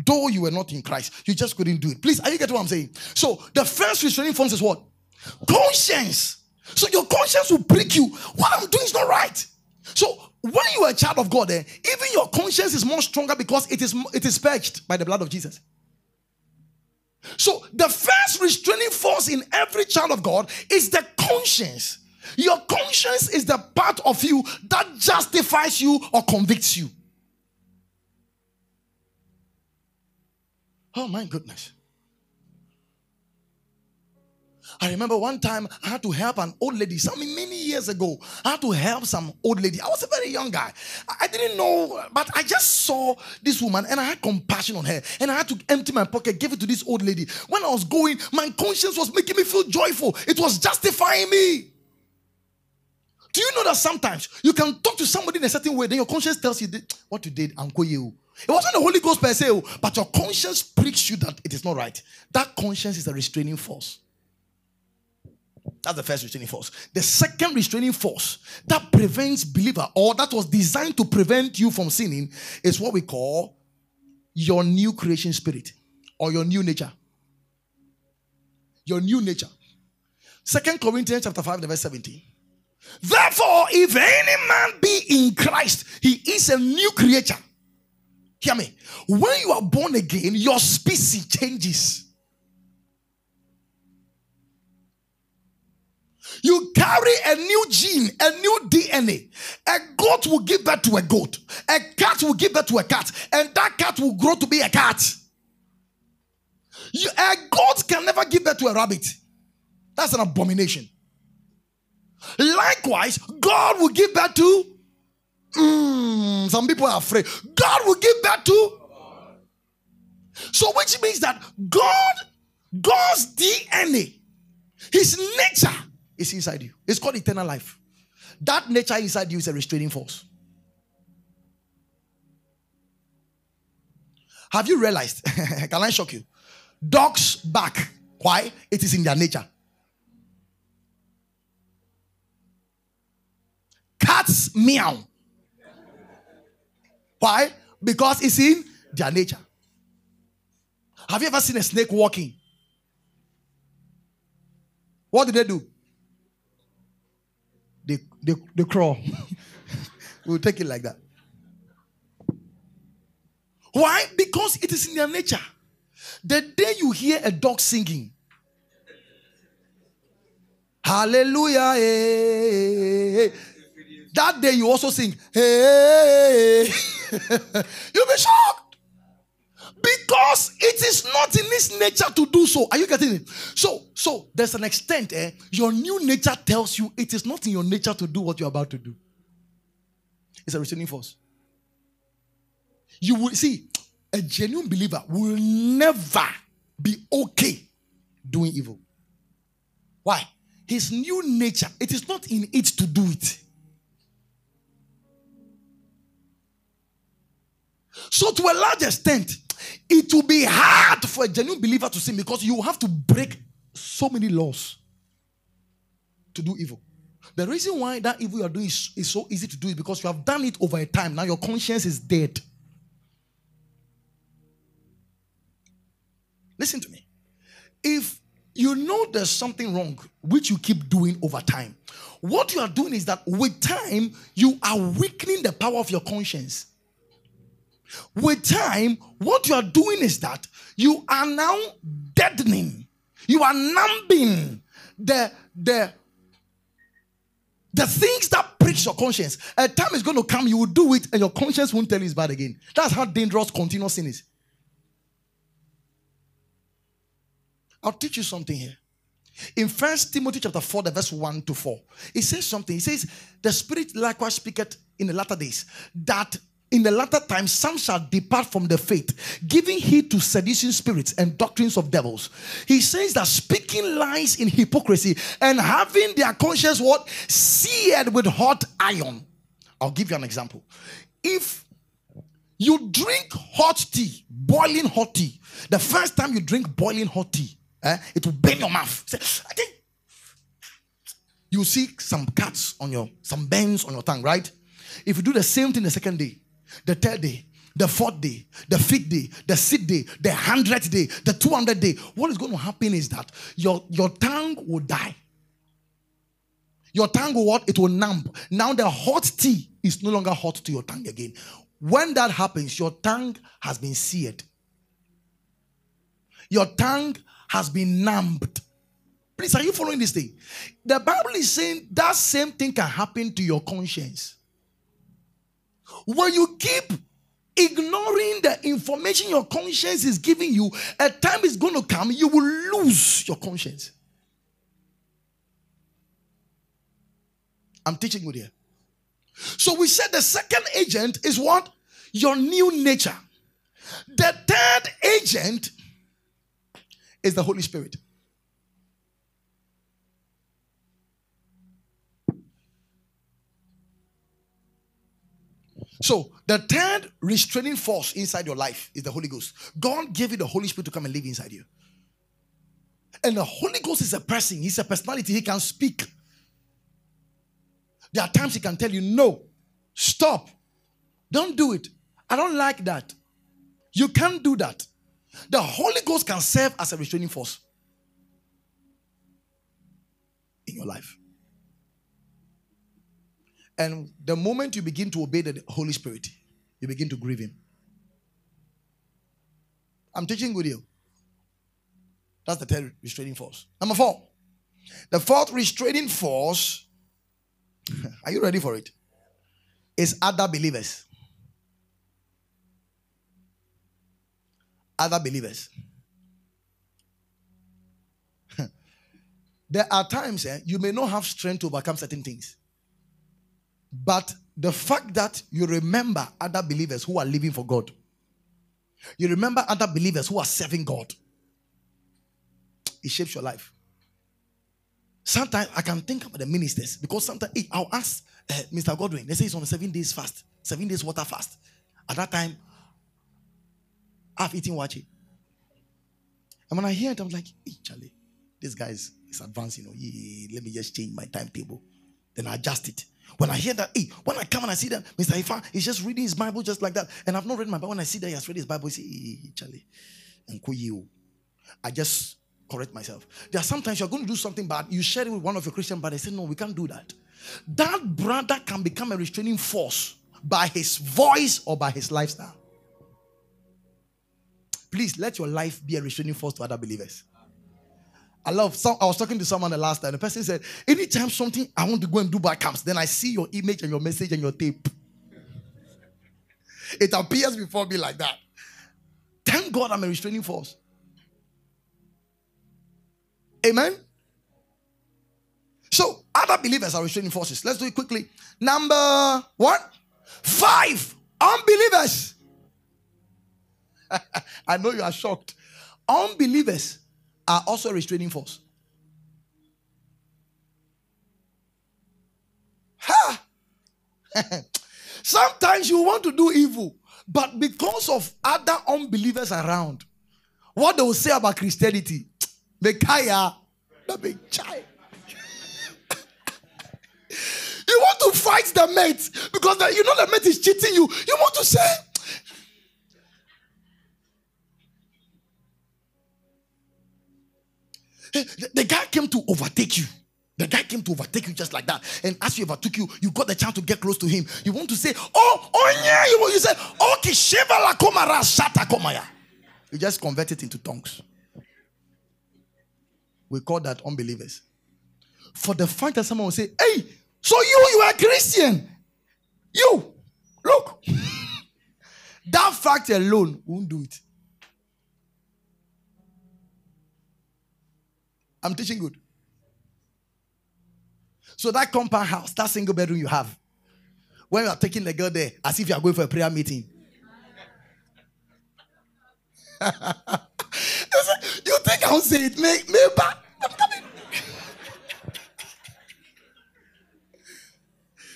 Speaker 1: Though you were not in Christ, you just couldn't do it. Please, are you getting what I'm saying? So the first restraining force is what? Conscience. So your conscience will prick you. What I'm doing is not right. So when you are a child of God, eh, even your conscience is more stronger because it is it is purged by the blood of Jesus. So the first restraining force in every child of God is the conscience. Your conscience is the part of you that justifies you or convicts you. Oh my goodness. I remember one time I had to help an old lady, some many years ago. I had to help some old lady. I was a very young guy. I didn't know, but I just saw this woman and I had compassion on her. And I had to empty my pocket, give it to this old lady. When I was going, my conscience was making me feel joyful. It was justifying me. Do you know that sometimes you can talk to somebody in a certain way, then your conscience tells you what you did, uncle you. Oh. It wasn't the Holy Ghost per se, oh, but your conscience pricks you that it is not right. That conscience is a restraining force. That's the first restraining force. The second restraining force that prevents believer or that was designed to prevent you from sinning is what we call your new creation spirit or your new nature. Your new nature. Second Corinthians chapter 5, verse 17. Therefore, if any man be in Christ, he is a new creature. Hear me. When you are born again, your species changes. You carry a new gene, a new DNA. A goat will give birth to a goat. A cat will give birth to a cat. And that cat will grow to be a cat. You, a goat can never give birth to a rabbit. That's an abomination. Likewise, God will give birth to. Mm, some people are afraid. God will give birth to. So, which means that God, God's DNA, His nature is inside you. It's called eternal life. That nature inside you is a restraining force. Have you realized? <laughs> Can I shock you? Dogs bark. Why? It is in their nature. Cats meow. Why? Because it's in their nature. Have you ever seen a snake walking? What do they do? They, they, crawl. <laughs> we'll take it like that. Why? Because it is in their nature. The day you hear a dog singing, Hallelujah, hey, that day you also sing, hey, <laughs> you'll be shocked. Because it is not in his nature to do so. Are you getting it? So, so there's an extent, eh? Your new nature tells you it is not in your nature to do what you're about to do. It's a restraining force. You will see, a genuine believer will never be okay doing evil. Why? His new nature, it is not in it to do it. So, to a large extent, it will be hard for a genuine believer to sin because you have to break so many laws to do evil. The reason why that evil you are doing is, is so easy to do is because you have done it over a time. Now your conscience is dead. Listen to me. If you know there's something wrong which you keep doing over time, what you are doing is that with time, you are weakening the power of your conscience. With time, what you are doing is that you are now deadening, you are numbing the the the things that pricks your conscience. A time is going to come, you will do it, and your conscience won't tell you it's bad again. That's how dangerous continuous sin is. I'll teach you something here. In First Timothy chapter 4, the verse 1 to 4, it says something. It says, The Spirit likewise speaketh in the latter days that in the latter times some shall depart from the faith, giving heed to seducing spirits and doctrines of devils. He says that speaking lies in hypocrisy and having their conscience what seared with hot iron. I'll give you an example. If you drink hot tea, boiling hot tea, the first time you drink boiling hot tea, eh, it will burn your mouth. Say, I think you see some cuts on your, some bends on your tongue, right? If you do the same thing the second day, the third day, the fourth day, the fifth day, the sixth day, the hundredth day, the 200th day, what is going to happen is that your, your tongue will die. Your tongue will what? It will numb. Now the hot tea is no longer hot to your tongue again. When that happens, your tongue has been seared. Your tongue has been numbed. Please, are you following this thing? The Bible is saying that same thing can happen to your conscience. When you keep ignoring the information your conscience is giving you, a time is going to come you will lose your conscience. I'm teaching you here. So we said the second agent is what? Your new nature. The third agent is the Holy Spirit. So, the third restraining force inside your life is the Holy Ghost. God gave you the Holy Spirit to come and live inside you. And the Holy Ghost is a person, he's a personality, he can speak. There are times he can tell you, no, stop, don't do it. I don't like that. You can't do that. The Holy Ghost can serve as a restraining force in your life. And the moment you begin to obey the Holy Spirit, you begin to grieve Him. I'm teaching with you. That's the third restraining force. Number four. The fourth restraining force, <laughs> are you ready for it? Is other believers. Other believers. <laughs> there are times eh, you may not have strength to overcome certain things. But the fact that you remember other believers who are living for God, you remember other believers who are serving God, it shapes your life. Sometimes I can think about the ministers because sometimes hey, I'll ask uh, Mr. Godwin, they say he's on seven days fast, seven days water fast. At that time, I've eaten waakye. And when I hear it, I'm like, hey, Charlie, this guy is, is advanced, you know. Let me just change my timetable. Then I adjust it. When I hear that, hey, when I come and I see that Mr. Ifa is just reading his Bible just like that, and I've not read my Bible, when I see that he has read his Bible, I say, hey, Charlie. I just correct myself. There are sometimes you're going to do something bad, you share it with one of your Christian brothers, say, no, we can't do that. That brother can become a restraining force by his voice or by his lifestyle. Please let your life be a restraining force to other believers. I love some I was talking to someone the last time. The person said, anytime something I want to go and do back comes, then I see your image and your message and your tape. It appears before me like that. Thank God I'm a restraining force. Amen. So other believers are restraining forces. Let's do it quickly. Number one, five unbelievers. <laughs> I know you are shocked. Unbelievers are also restraining force. Ha! <laughs> Sometimes you want to do evil, but because of other unbelievers around, what they will say about Christianity, <tsk> Mekaya, the big child. <laughs> you want to fight the mate because the, you know the mate is cheating you. You want to say, The, guy came to overtake you. The guy came to overtake you just like that. And as he overtook you, you got the chance to get close to him. You want to say, Oh, oh yeah. You, you said, Okay, oh, Sheva la komara komaya. You just convert it into tongues. We call that unbelievers. For the fact that someone will say, Hey, so you, you are Christian. You, look. <laughs> that fact alone won't do it. I'm teaching good. So that compound house, that single bedroom you have, when you are taking the girl there, as if you are going for a prayer meeting. <laughs> you think I'll say it? Me, me back. I'm coming. <laughs>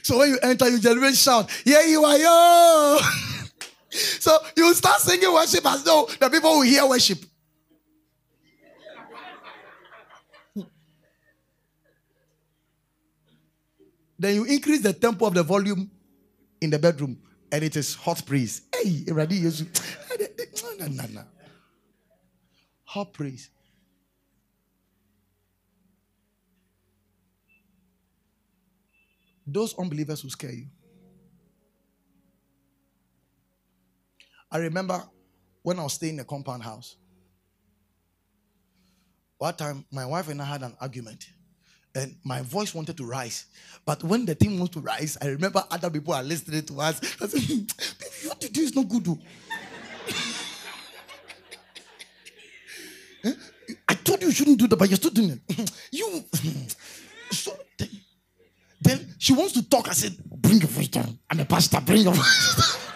Speaker 1: so when you enter, you generate shout, Yeah, you are, yo. <laughs> so you start singing worship as though the people will hear worship. Then you increase the tempo of the volume in the bedroom, and it is hot praise. Hey, ready? No, no, no. Hot praise. Those unbelievers will scare you. I remember when I was staying in a compound house. One time, my wife and I had an argument and my voice wanted to rise. But when the thing wants to rise, I remember other people are listening to us. I said, hmm, baby, what you do is not good. Though. <laughs> I told you you shouldn't do that, but you're still doing it. <laughs> you. <laughs> so then, then she wants to talk. I said, Bring your voice down. I'm a pastor, bring your voice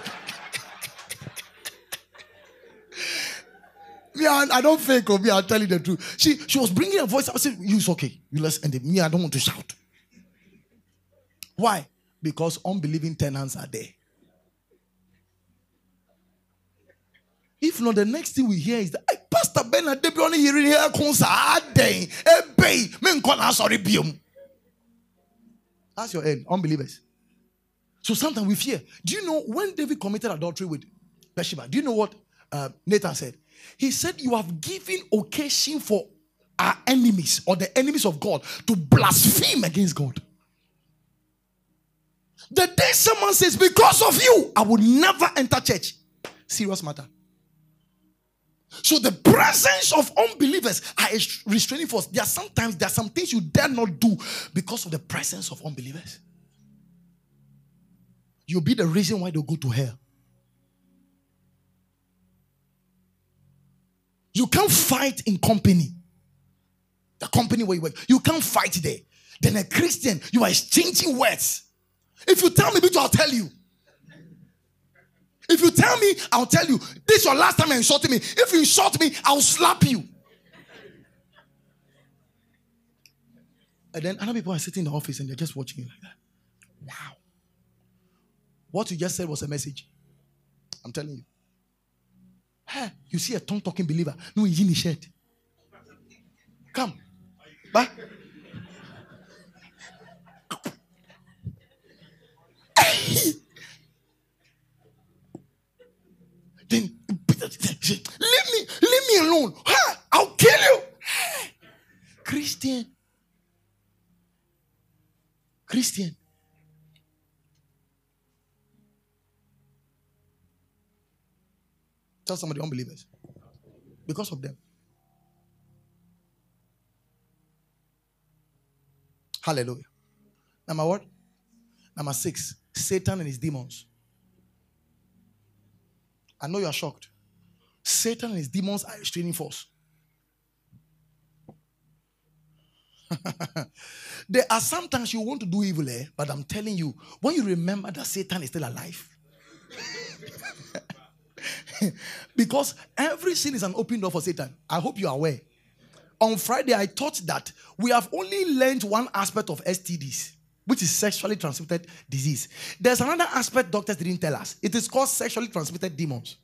Speaker 1: Me, I, I don't fake me, I'll tell you the truth. She she was bringing her voice. I said, You it's okay. You let's end it. Me, I don't want to shout. Why? Because unbelieving tenants are there. If not, the next thing we hear is that hey, Pastor Bernard Debbie only hearing here concert day. Hey, men call sorry biom. That's your end, unbelievers. So sometimes we fear. Do you know when David committed adultery with Bathsheba? Do you know what uh, Nathan said? He said, "You have given occasion for our enemies or the enemies of God to blaspheme against God." The day someone says, "Because of you, I will never enter church," serious matter. So the presence of unbelievers are a restraining force. There are sometimes there are some things you dare not do because of the presence of unbelievers. You'll be the reason why they go to hell. You can't fight in company. The company where you work. You can't fight there. Then a Christian, you are exchanging words. If you tell me, I'll tell you. If you tell me, I'll tell you. This is your last time you insulted me. If you insult me, I'll slap you. And then other people are sitting in the office and they're just watching you like that. Wow. What you just said was a message. I'm telling you. Hey, you see a tongue talking believer. No, he's in his shirt. Come. Bah. Then leave me, leave me alone. I'll kill you. Christian. Christian. Tell somebody unbelievers. Because of them. Hallelujah. Number what? Number six. Satan and his demons. I know you are shocked. Satan and his demons are a straining force. <laughs> there are sometimes you want to do evil, eh? but I'm telling you, when you remember that Satan is still alive, <laughs> because every sin is an open door for Satan. I hope you are aware. On Friday, I taught that we have only learned one aspect of STDs which is sexually transmitted disease. There's another aspect doctors didn't tell us. It is called sexually transmitted demons.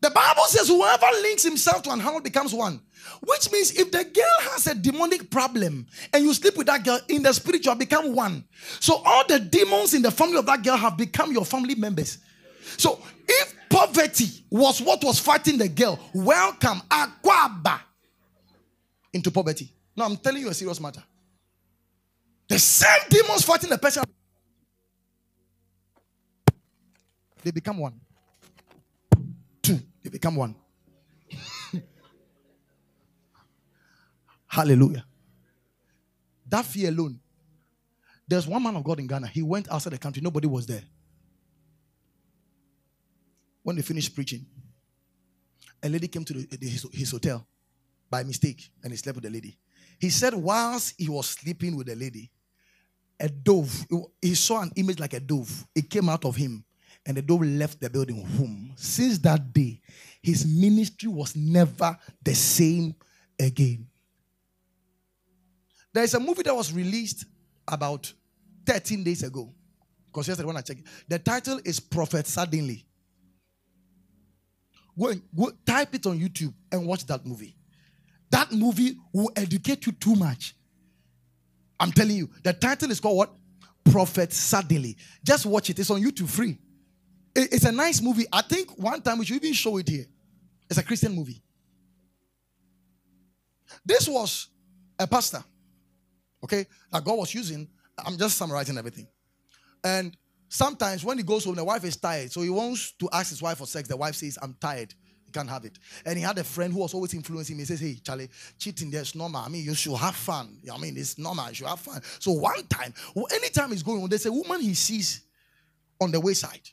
Speaker 1: The Bible says whoever links himself to an animal becomes one. Which means if the girl has a demonic problem and you sleep with that girl in the spirit, spiritual become one. So all the demons in the family of that girl have become your family members. So if poverty was what was fighting the girl, welcome Akwaaba into poverty. No, I'm telling you a serious matter. The same demons fighting the person, they become one. They become one. Hallelujah. That fear alone. There's one man of God in Ghana. He went outside the country, nobody was there. When they finished preaching, a lady came to the, his, his hotel by mistake and he slept with the lady. He said, whilst he was sleeping with the lady, a dove, he saw an image like a dove. It came out of him, and the dove left the building. Whom? Since that day, his ministry was never the same again. There is a movie that was released about 13 days ago. Because yesterday when I checked, the title is Prophet Suddenly. Go, go type it on YouTube and watch that movie. That movie will educate you too much. I'm telling you. The title is called what? Prophet Suddenly. Just watch it. It's on YouTube free. It's a nice movie. I think one time we should even show it here. It's a Christian movie. This was a pastor, okay, that God was using. I'm just summarizing everything. And sometimes when he goes home, the wife is tired. So he wants to ask his wife for sex. The wife says, I'm tired. You can't have it. And he had a friend who was always influencing me. He says, Hey, Charlie, cheating there's normal. I mean, you should have fun. I mean, it's normal. You should have fun. So one time, anytime he's going on, there's a woman he sees on the wayside,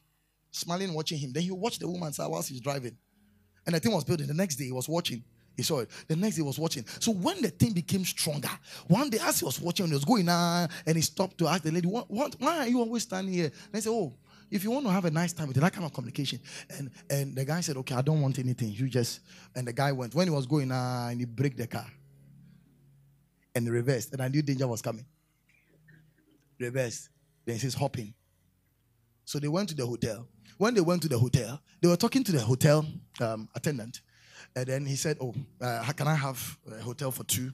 Speaker 1: smiling, watching him. Then he watched the woman's woman whilst he's driving. And the thing was building. The next day, he was watching. He saw it. The next day he was watching. So when the thing became stronger, one day as he was watching, he was going on and he stopped to ask the lady, what, what, why are you always standing here? And I said, Oh, if you want to have a nice time with that kind of communication. And and the guy said, Okay, I don't want anything. You just and the guy went. When he was going uh, and he braked the car and reversed, and I knew danger was coming. Reversed. Then he says hopping. So they went to the hotel. When they went to the hotel, they were talking to the hotel um, attendant. And then he said, Oh, uh, can I have a hotel for two?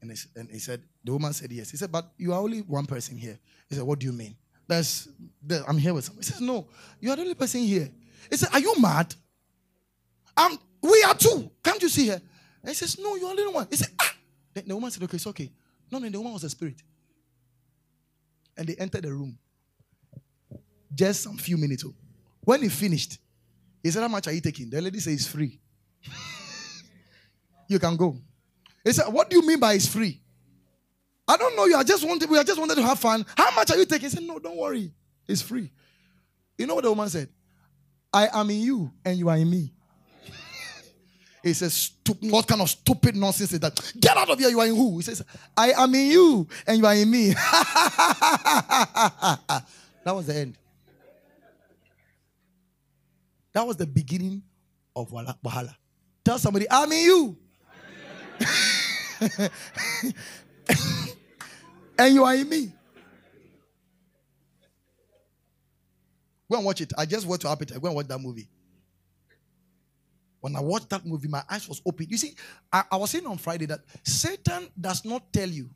Speaker 1: And he, and he said, The woman said yes. He said, But you are only one person here. He said, What do you mean? There, I'm here with someone. He says, No, you are the only person here. He said, Are you mad? Um, we are two. Can't you see her? And he says, No, you are the only one. He said, Ah. Then the woman said, Okay, it's okay. No, no, the woman was a spirit. And they entered the room. Just some few minutes. Ago. When he finished, he said, How much are you taking? The lady said, It's free. <laughs> you can go. He said, What do you mean by it's free? I don't know you. I just wanted, we are just wanted to have fun. How much are you taking? He said, No, don't worry. It's free. You know what the woman said? I am in you and you are in me. <laughs> he says, What kind of stupid nonsense is that? Get out of here, you are in who? He says, I am in you and you are in me. <laughs> that was the end. That was the beginning of Wahala. Tell somebody, I'm in you. <laughs> and you are in me. Go and watch it. I just went to Appetite. Go and watch that movie. When I watched that movie, my eyes was open. You see, I, I was saying on Friday that Satan does not tell you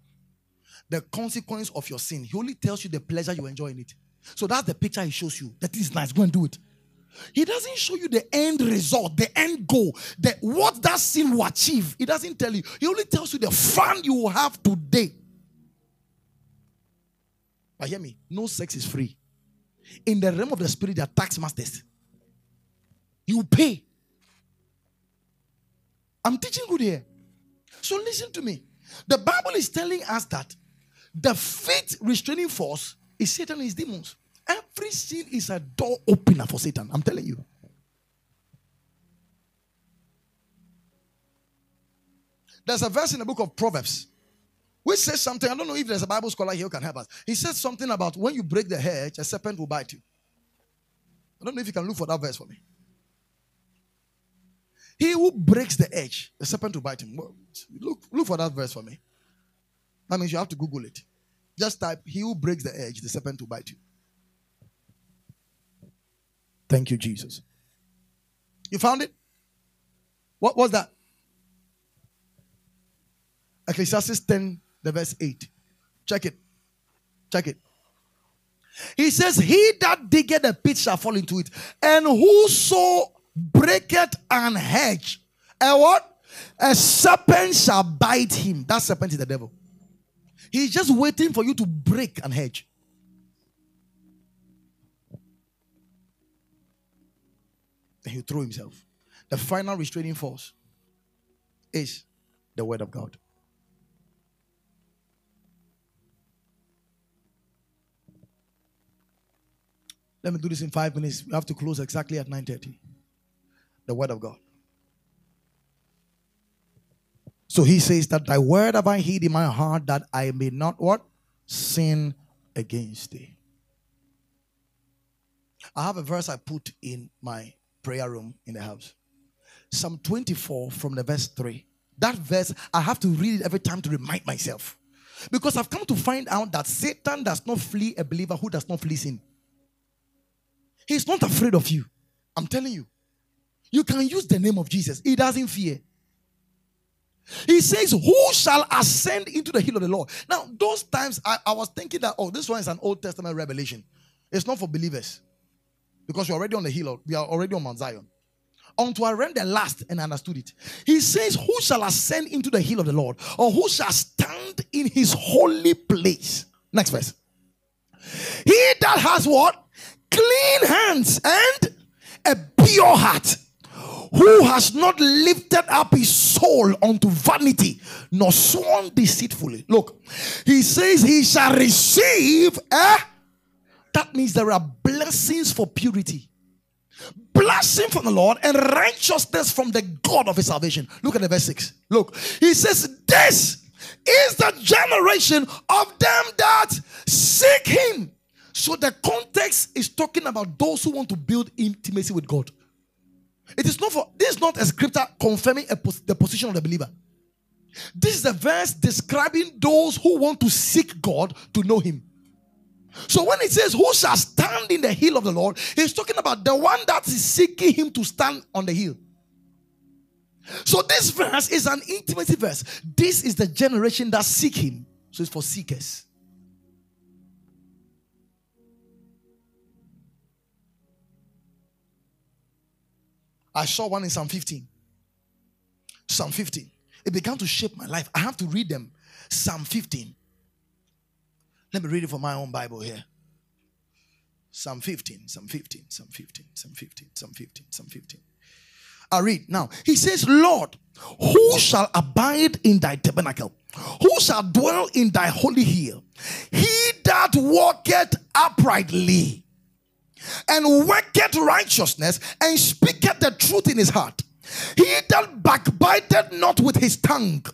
Speaker 1: the consequence of your sin. He only tells you the pleasure you enjoy in it. So that's the picture he shows you. That is nice. Go and do it. He doesn't show you the end result, the end goal, the what that sin will achieve. He doesn't tell you. He only tells you the fun you will have today. But hear me, no sex is free. In the realm of the spirit, there are tax masters. You pay. I'm teaching good here. So listen to me. The Bible is telling us that the fifth restraining force is Satan and his demons. Every sin is a door opener for Satan. I'm telling you. There's a verse in the book of Proverbs which says something. I don't know if there's a Bible scholar here who can help us. He says something about when you break the hedge, a serpent will bite you. I don't know if you can look for that verse for me. He who breaks the edge, the serpent will bite him. Look, look for that verse for me. That means you have to Google it. Just type, He who breaks the edge, the serpent will bite you. Thank you, Jesus. You found it? What was that? Ecclesiastes 10, the verse 8. Check it. Check it. He says, He that diggeth a pit shall fall into it, and whoso breaketh an hedge, a what? A serpent shall bite him. That serpent is the devil. He's just waiting for you to break an hedge. Then he'll throw himself. The final restraining force is the word of God. Let me do this in five minutes. We have to close exactly at 9:30. The word of God. So he says that thy word have I hid in my heart that I may not what? Sin against thee. I have a verse I put in my prayer room in the house. Psalm 24 from the verse 3. That verse, I have to read it every time to remind myself. Because I've come to find out that Satan does not flee a believer who does not flee sin. He's not afraid of you. I'm telling you. You can use the name of Jesus. He doesn't fear. He says, Who shall ascend into the hill of the Lord? Now, those times I, I, was thinking that, oh, this one is an Old Testament revelation. It's not for believers. Because we're already on the hill, we are already on Mount Zion. Until I read the last and understood it. He says, Who shall ascend into the hill of the Lord? Or who shall stand in his holy place? Next verse. He that has what? clean hands and a pure heart who has not lifted up his soul unto vanity nor sworn deceitfully. Look, he says he shall receive. Eh? That means there are blessings for purity. blessing from the Lord and righteousness from the God of his salvation. Look at the verse 6. Look, he says, This is the generation of them that seek him. So the context is talking about those who want to build intimacy with God. It is not for this is not a scripture confirming a, the position of the believer. This is a verse describing those who want to seek God to know him. So when it says, Who shall stand in the hill of the Lord? He's talking about the one that is seeking him to stand on the hill. So this verse is an intimacy verse. This is the generation that seek him. So it's for seekers. I saw one in Psalm 15. Psalm 15. It began to shape my life. I have to read them. Psalm 15. Let me read it from my own Bible here. Psalm 15, Psalm 15, Psalm 15, Psalm 15, Psalm 15, Psalm 15. I read now. He says, Lord, who shall abide in thy tabernacle? Who shall dwell in thy holy hill? He that walketh uprightly and worketh righteousness and speaketh the truth in his heart. He that backbiteth not with his tongue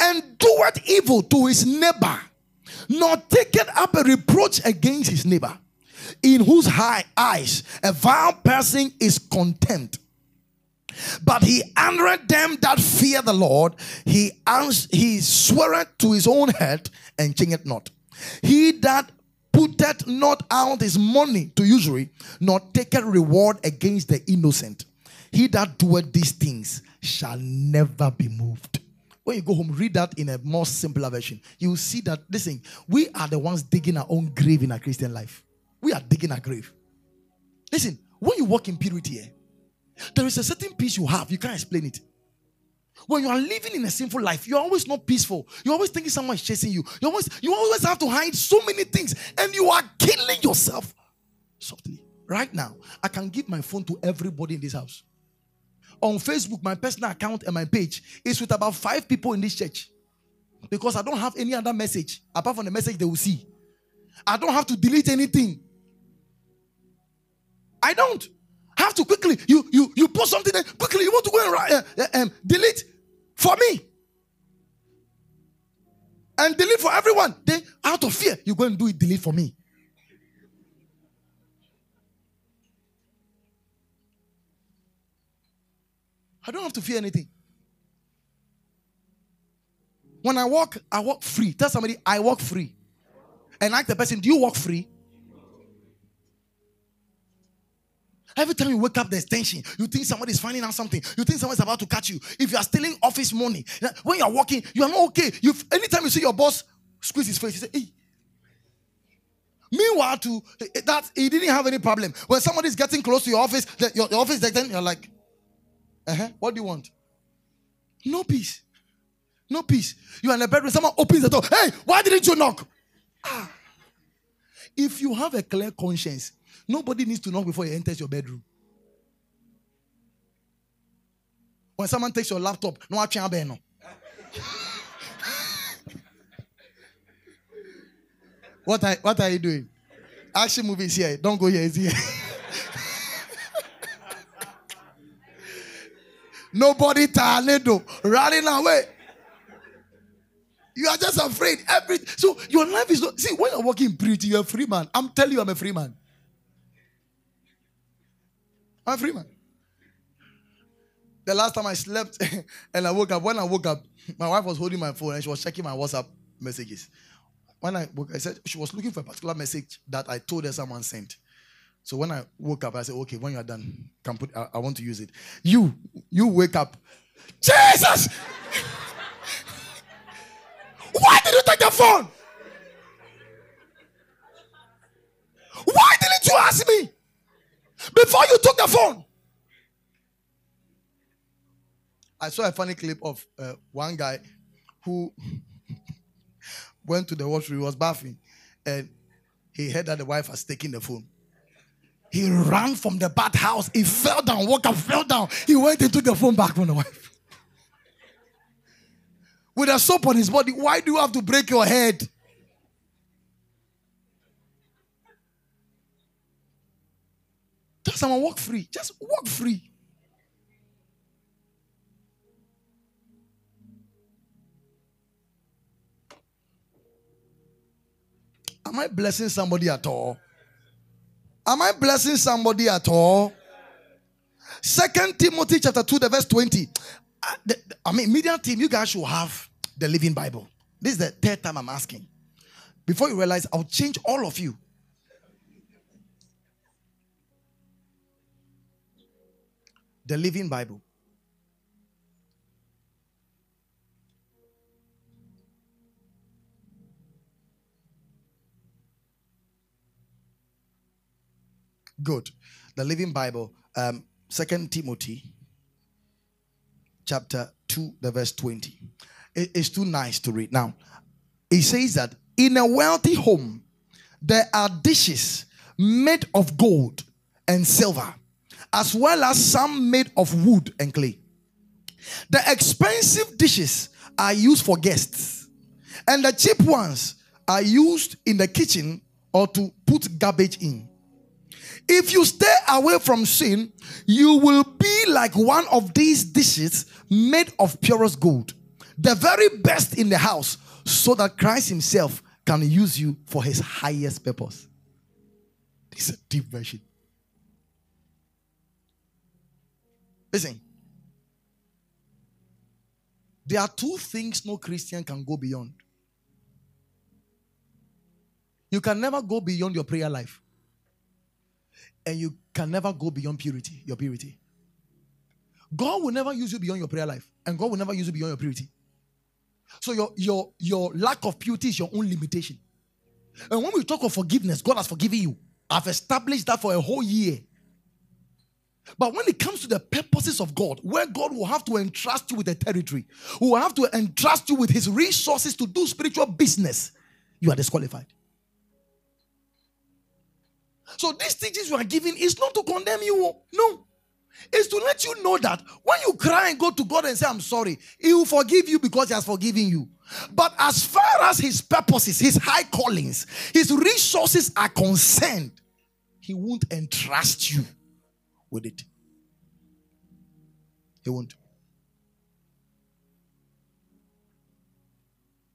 Speaker 1: and doeth evil to his neighbor nor taketh up a reproach against his neighbor, in whose high eyes a vile person is contempt. But he honored them that fear the Lord. He ans- he sweareth to his own head and changeth not. He that putteth not out his money to usury, nor taketh reward against the innocent. He that doeth these things shall never be moved. When you go home, read that in a more simpler version. You will see that, listen, we are the ones digging our own grave in our Christian life. We are digging our grave. Listen, when you walk in purity, eh, there is a certain peace you have. You can't explain it. When you are living in a sinful life, you're always not peaceful. You're always thinking someone is chasing you. You always, you always have to hide so many things, and you are killing yourself softly. Right now, I can give my phone to everybody in this house on Facebook, my personal account and my page is with about five people in this church. Because I don't have any other message apart from the message they will see. I don't have to delete anything. I don't have to quickly. You you you post something then quickly. You want to go and write, uh, uh, um, delete for me and delete for everyone. Then out of fear, you go and do it. Delete for me. I don't have to fear anything. When I walk, I walk free. Tell somebody, I walk free. And like the person, do you walk free? Every time you wake up, there's tension. You think somebody's finding out something. You think someone's about to catch you. If you are stealing office money, when you are walking, you are not okay. You anytime you see your boss squeeze his face, you say, hey. Meanwhile, to eh, that he didn't have any problem. When somebody's getting close to your office, your, your office, then you're like, uh-huh. What do you want? No peace. No peace. You are in the bedroom, someone opens the door. Hey, why didn't you knock? Ah. If you have a clear conscience, nobody needs to knock before you enters your bedroom. When someone takes your laptop, no no. <laughs> what are, what are you doing? Action movies here. Don't go here. It's here. <laughs> Nobody tornado running away. You are just afraid. Every so your life is not. See, when you're walking pretty, you're a free man. I'm telling you, I'm a free man. I'm a free man. The last time I slept <laughs> and I woke up, when I woke up, my wife was holding my phone and she was checking my WhatsApp messages. When I woke, I said she was looking for a particular message that I told her someone sent. So when I woke up, I said, okay, when you are done, can put I, I want to use it. You, you wake up. Jesus! <laughs> Why did you take the phone? Why didn't you ask me before you took the phone? I saw a funny clip of uh, one guy who <laughs> went to the washroom, he was bathing, and he heard that the wife was taking the phone. He ran from the bathhouse. He fell down, woke up, fell down. He went and took the phone back from the wife. With a soap on his body, why do you have to break your head? Tell someone walk free. Just walk free. Am I blessing somebody at all? Am I blessing somebody at all? Second Timothy chapter 2, the verse 20. Uh, I mean, media team, you guys should have the living Bible. This is the third time I'm asking. Before you realize, I'll change all of you. The living Bible. Good. The Living Bible, um, Second Timothy, chapter two, the verse twenty. It, it's too nice to read. Now, it says that in a wealthy home there are dishes made of gold and silver, as well as some made of wood and clay. The expensive dishes are used for guests, and the cheap ones are used in the kitchen or to put garbage in. If you stay away from sin, you will be like one of these dishes made of purest gold, the very best in the house, so that Christ Himself can use you for His highest purpose. This is a deep version. Listen, there are two things no Christian can go beyond. You can never go beyond your prayer life and you can never go beyond purity, your purity. God will never use you beyond your prayer life, and God will never use you beyond your purity. So your your your lack of purity is your own limitation. And when we talk of forgiveness, God has forgiven you. I've established that for a whole year. But when it comes to the purposes of God, where God will have to entrust you with a territory, who will have to entrust you with his resources to do spiritual business, you are disqualified. So these teachings you are giving is not to condemn you. No. It's to let you know that when you cry and go to God and say, I'm sorry, He will forgive you because He has forgiven you. But as far as His purposes, His high callings, His resources are concerned, He won't entrust you with it. He won't.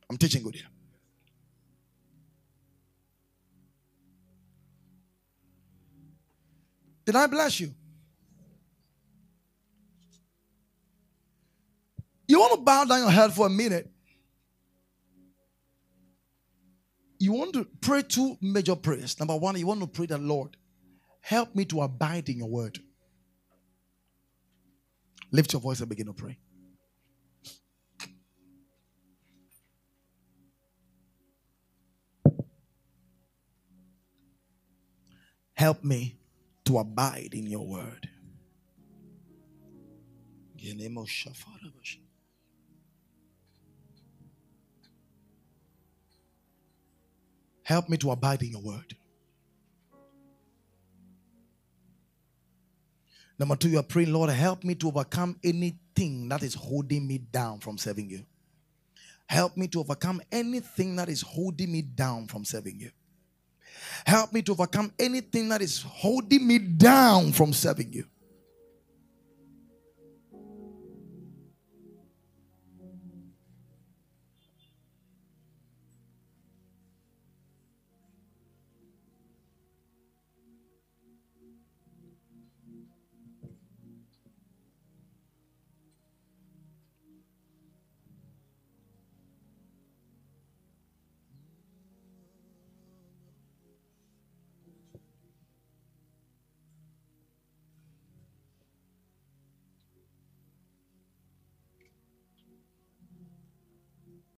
Speaker 1: I'm teaching good here. Did I bless you? You want to bow down your head for a minute. You want to pray two major prayers. Number one, you want to pray the Lord, help me to abide in your word. Lift your voice and begin to pray. Help me to abide in your word. Help me to abide in your word. Number two, you are praying, Lord, help me to overcome anything that is holding me down from serving you. Help me to overcome anything that is holding me down from serving you. Help me to overcome anything that is holding me down from serving you.